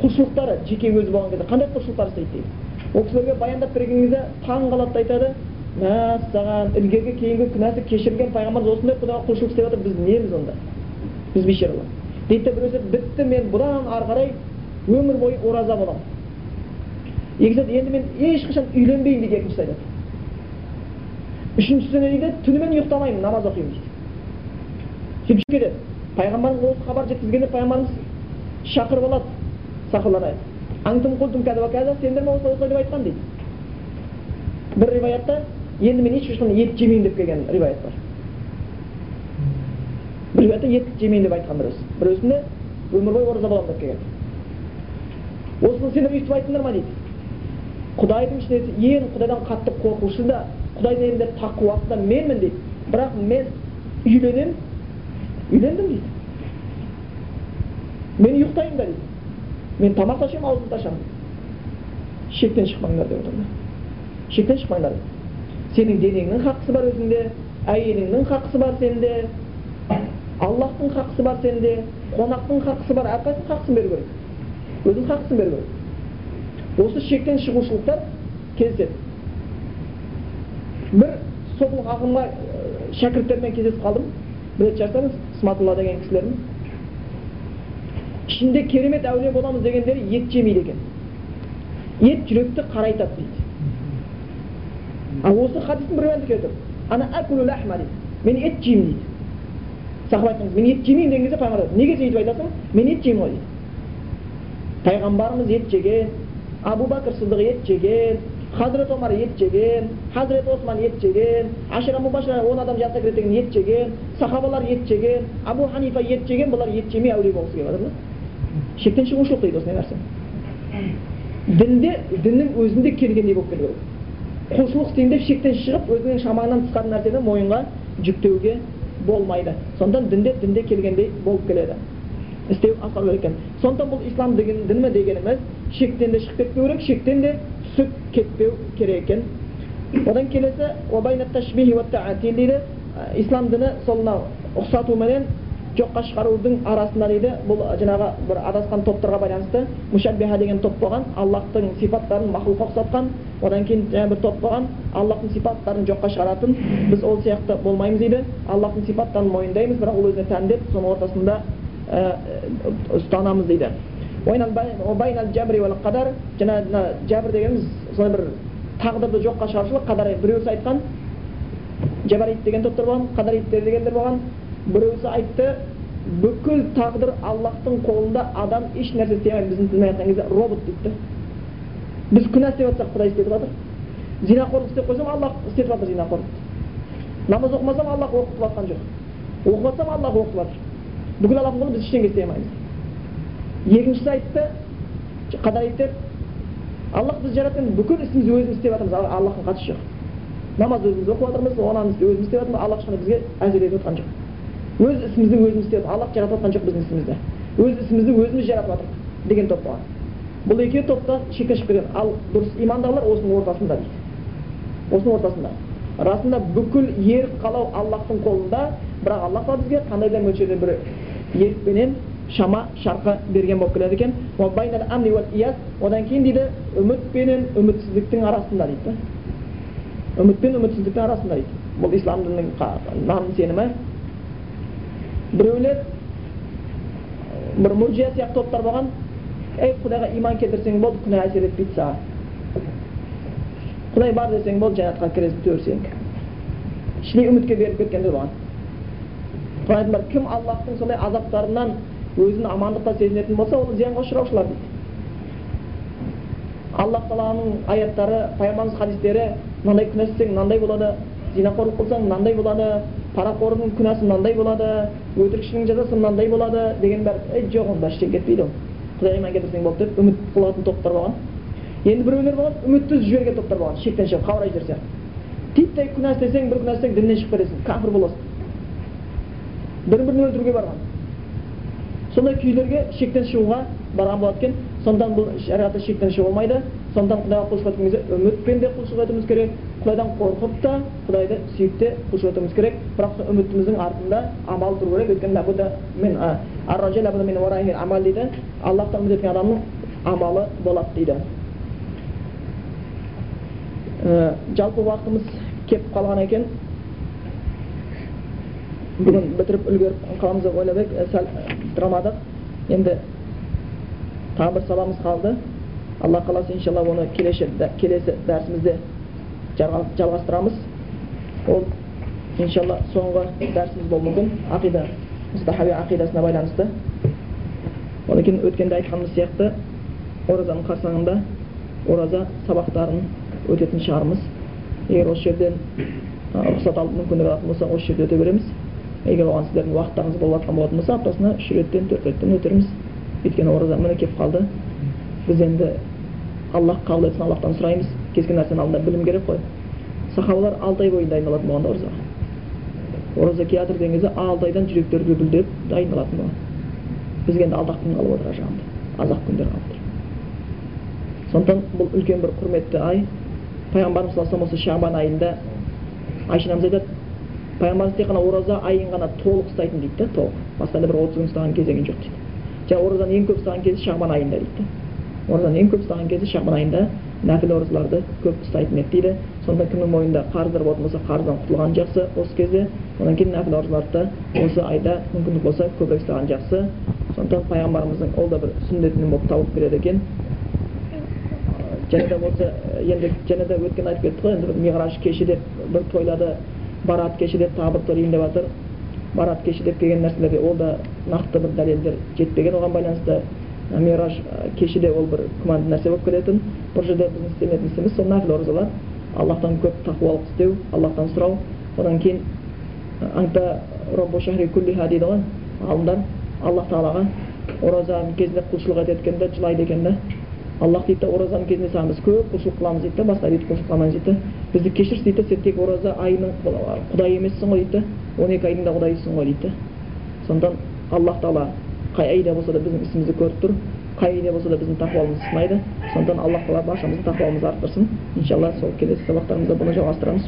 құлшылықтары жеке өзі болған кезде қандай құлшылықтар істейді дейді ол кісілерге баяндап берген кезде таң қалады да айтады мәссаған ілгергі кейінгі күнәсі кешірілген пайғамбарымыз осындай құдайға құлшылық істеп жатыр біз неміз онда біз бейшаралар дейді да біреу бітті мен бұдан ары қарай өмір бойы ораза боламын екінші айтады енді мен ешқашан үйленбеймін дейді екіншісі айтады үшіншісі не дейді түнімен ұйықтамаймын намаз оқимын дейді сөйтіп кетеді пайғамбарымыз осы хабар жеткізгенде пайғамбарымыз шақырып алады сахабаларға сендер ме осылай осылай деп айтқан дейді бір риwаятта енді мен ешқашан ет жемеймін деп келген риwаят бар біреу ет жемейін деп айтқан біреусі біреусінде өмір бойы ораза боламын деп келген осыны сендер өйстіп айттыңдар ма дейді құдайдың ішінде ең құдайдан қатты қорқушы да құдайдың елінде тақуасы да менмін дейді. Бірақ мен үйленемін үйлендім дейді. Мен ұйықтаймын да дейді. Мен тамақ та ішемін аузымды ашамын шектен шықпаңдар деп отыр шектен шықпаңдар сенің денеңнің хақысы бар өзіңде әйеліңнің хақысы бар сенде аллахтың хақысы бар сенде қонақтың хақысы бар әрқайсының хақысын беру керек өзінің хақысын беру керек осы шектен шығушылықтар кездеседі бір сол ағымға шәкірттермен кездесіп қалдым. Бір рет жасаңыз сматулла деген кісілердің ішінде керемет әулие боламыз дегендері ет жемейді екен. Ет жүректі қарайтады дейді. Ал осы хадистің бір варианты келіп тұр ана мен ет жеймін дейді. Сахаба айтқан мен ет жемеймін деген кезде пайғамбар неге сен өйтіп айтасың? Мен ет жеймін ғой дейді. Пайғамбарымыз ет жеген абу бәкір сыдық ет жеген хазірет омар ет жеген хазірет осман ет жеген ашира он адам жәннатқа кіреді деген сахабалар ет жеген абу ханифа ет жеген бұлар ет жемей әулие болғысы келіп жатыр да шектен шығушылық дейді осындай нәрсе дінде діннің өзінде келгендей болып келу керек құлшылық істеймін деп шектен шығып өзіңнің шамаңнан тысқары нәрсені мойынға жүктеуге болмайды сондықтан дінде дінде келгендей болып келеді істеу керек екен сондықтан бұл ислам деген дін ме дегеніміз шектен де шығып кетпеу керек шектен де түсіп кетпеу керек екен одан келесі дейді ислам діні сол мынау ұқсату менен жоққа шығарудың арасында дейді бұл жаңағы бір адасқан топтарға байланысты мушаббиха деген топ болған аллахтың сипаттарын махлукқа ұқсатқан одан кейін жаңағы бір топ болған аллахтың сипаттарын жоққа шығаратын біз ол сияқты болмаймыз дейді аллахтың сипаттарын мойындаймыз бірақ ол өзіне тән деп соның ортасында ұстанамыз дейді жаңағы жәбір дегеніміз сондай бір тағдырды жоққа шығарушылық қадар біреусі айтқан жабарит деген топтар болған қадариттер дегендер болған біреусі айтты бүкіл тағдыр аллахтың қолында адам еш нәрсе істей алмайды біздің тілмен айтқан кезде робот дейді біз күнә істеп жатсақ құдай істетіп жатыр. Зинақорлық істеп қойсам аллах істетіп жатыр зинақорлықты намаз оқымасам аллах оқытып жатқан жоқ. Оқып жатсам аллах оқытып жатыр. Бүкіл аллахтың қолында біз ештеңе істей алмаймыз екіншісі айтты қадариттер аллах бізді жаратқан бүкіл ісімізді өзіміз істеп жатырмыз аллахтың қатысы жоқ намаз өзіміз оқып жатырмыз ананы өзіміз істеп жатырмыз аллах ешқандай бізге әсер етіп жатқан жоқ өз ісімізді өзіміз істеп аллах жаратып жатқан жоқ біздің ісімізді өз ісімізді өзіміз жаратып жатырмық деген топ болған бұл екеуі топтан шектен шығып кеткен ал дұрыс имандағылар осының ортасында дейді осының ортасында расында бүкіл ерік қалау аллахтың қолында бірақ аллах бізге қандай да мөлшерде бір ерікпенен шама шарқы берген болып келеді екен одан кейін дейді үміт пенен үмітсіздіктің арасында дейді үміт пен үмітсіздіктің арасында дейді бұл ислам дінінің наным сенімі біреулер бір муржия сияқты топтар болған ей құдайға иман келтірсең болды күнә әсер етпейді саған құдай бар десең болды жәннатқа кіресің төрсең ішіне үмітке беріп кеткендер болған айтыңдар кім аллахтың сондай азаптарынан өзін амандықта сезінетін болса ол зиянға ұшыраушылар дейді. Аллах тағаланың аяттары пайғамбарымыз хадистері мынандай күнә істесең мынандай болады зинақорлық қылсаң мынандай болады парақордың күнәсі мынандай болады өтірікшінің жазасы мынандай болады деген бәрі ей жоқ бәрі ештеңе кетпейді ол. Құдай иман келтірсең болды деп үміт қылатын топтар болған енді біреулер болған үмітті үзіп жіберген топтар болған. Шектен шығып қаурайшылар сияқты титтей күнә істесең бір күнә істесең діннен шығып кетесің. Кәпір боласың. Бір бірін өлтіруге барған сондай күйлерге шектен шығуға барған болады екен сондықтан бұл шариғатта шектен шыға болмайды сондықтан құдайға құлшылық еткен кезде үмітпен де құлшылық етуіміз керек құдайдан қорқып та құдайды сүйіп те құлшылық етуіміз керек бірақ сол үмітіміздің артында амал тұру керек өйткені дейді аллахтан үміт еткен адамның амалы болады дейді жалпы уақытымыз келіп қалған екен бүгін бітіріп үлгеріп қаламыз деп ойлап едік сәл бітіре алмадық енді тағы бір сабағымыз қалды алла қаласа иншалла оны келесі, келесі дәрісімізде жалғастырамыз ол иншалла соңғы дәрісіміз болуы мүмкін ақида мұстахаби ақидасына байланысты одан кейін өткенде айтқанымыз сияқты оразаның қарсаңында ораза сабақтарын өтетін шығармыз егер осы жерден рұқсат алып мүмкіндік алатын болсақ осы жерде өте береміз егер оған сіздердің уақыттарыңыз болып болатын болса аптасына үш реттен төрт реттен өтерміз өйткені ораза міне келіп қалды. Біз енді аллах қабыл етсін аллахтан сұраймыз. Кез келген нәрсенің алдында білім керек қой. Сахабалар алты ай бойы дайындалатын болған да оразаға ораза келе жатыр деген кезде алты айдан жүректері дүрділдеп дайындалатын болған. Бізге енді алты ақ күн қалып отыр ар жағында аз ақ күндер қалып тұр. Сондықтан бұл үлкен бір құрметті ай. Пайғамбарымыз саллаллаху алейhi осы шабан айында айша анамыз айтады пайғамбарымыз тек қана ораза айын ғана толық ұстайтын дейді да толық басқа да бір отыз күн ұстаған кезеңі жоқ дейді жаңағы оразаны ең көп ұстаған кезі шағбан айында дейді да оразаны ең көп ұстаған кезі шағбан айында нәпіл оразаларды көп ұстайтын еді дейді сонда кімнің мойнында қарыздар болатын болса қарыздан құтылған жақсы осы кезде одан кейін нәпіл оразаларды да осы айда мүмкіндік болса көбірек ұстаған жақсы сондықтан пайғамбарымыздың ол да бір сүннетінен болып табылып келеді екен және де осы енді және де өткен айтып кеттік қой енді миғраж кеші деп бір тойлады барат кеші деп бір тойлайын деп жатыр барат кеші деп келген нәрселерге ол да нақты бір дәлелдер жетпеген оған байланысты мираж кеші де ол бір күмәнді нәрсе болып келетін бұл жерде біздің істемейтін ісіміз сол нәпіл оразалар аллахтан көп тақуалық істеу аллахтан сұрау одан кейін анта роббу шахри куллиха дейді ғой ғалымдар аллах тағалаға оразаның кезінде құлшылық етеді екен да жылайды екен да аллах дейді да оразаның кезінде саған біз көп құлшылық қыламыз дейді да басқа дейді құлшылық қылмаймыз дейді да бізді кешірші дейді сен тек ораза айының құдайы емессің ғой дейді он екі айдың да құдайысың ғой дейді. Да сондықтан аллах тағала қай айда болса да біздің ісімізді көріп тұр қай айда болса да біздің тақуалығымызды сынайды. Сондықтан аллах тағала баршамыздың тақуалығымызды арттырсын. Иншалла сол келесі сабақтарымызда бұны жалғастырамыз.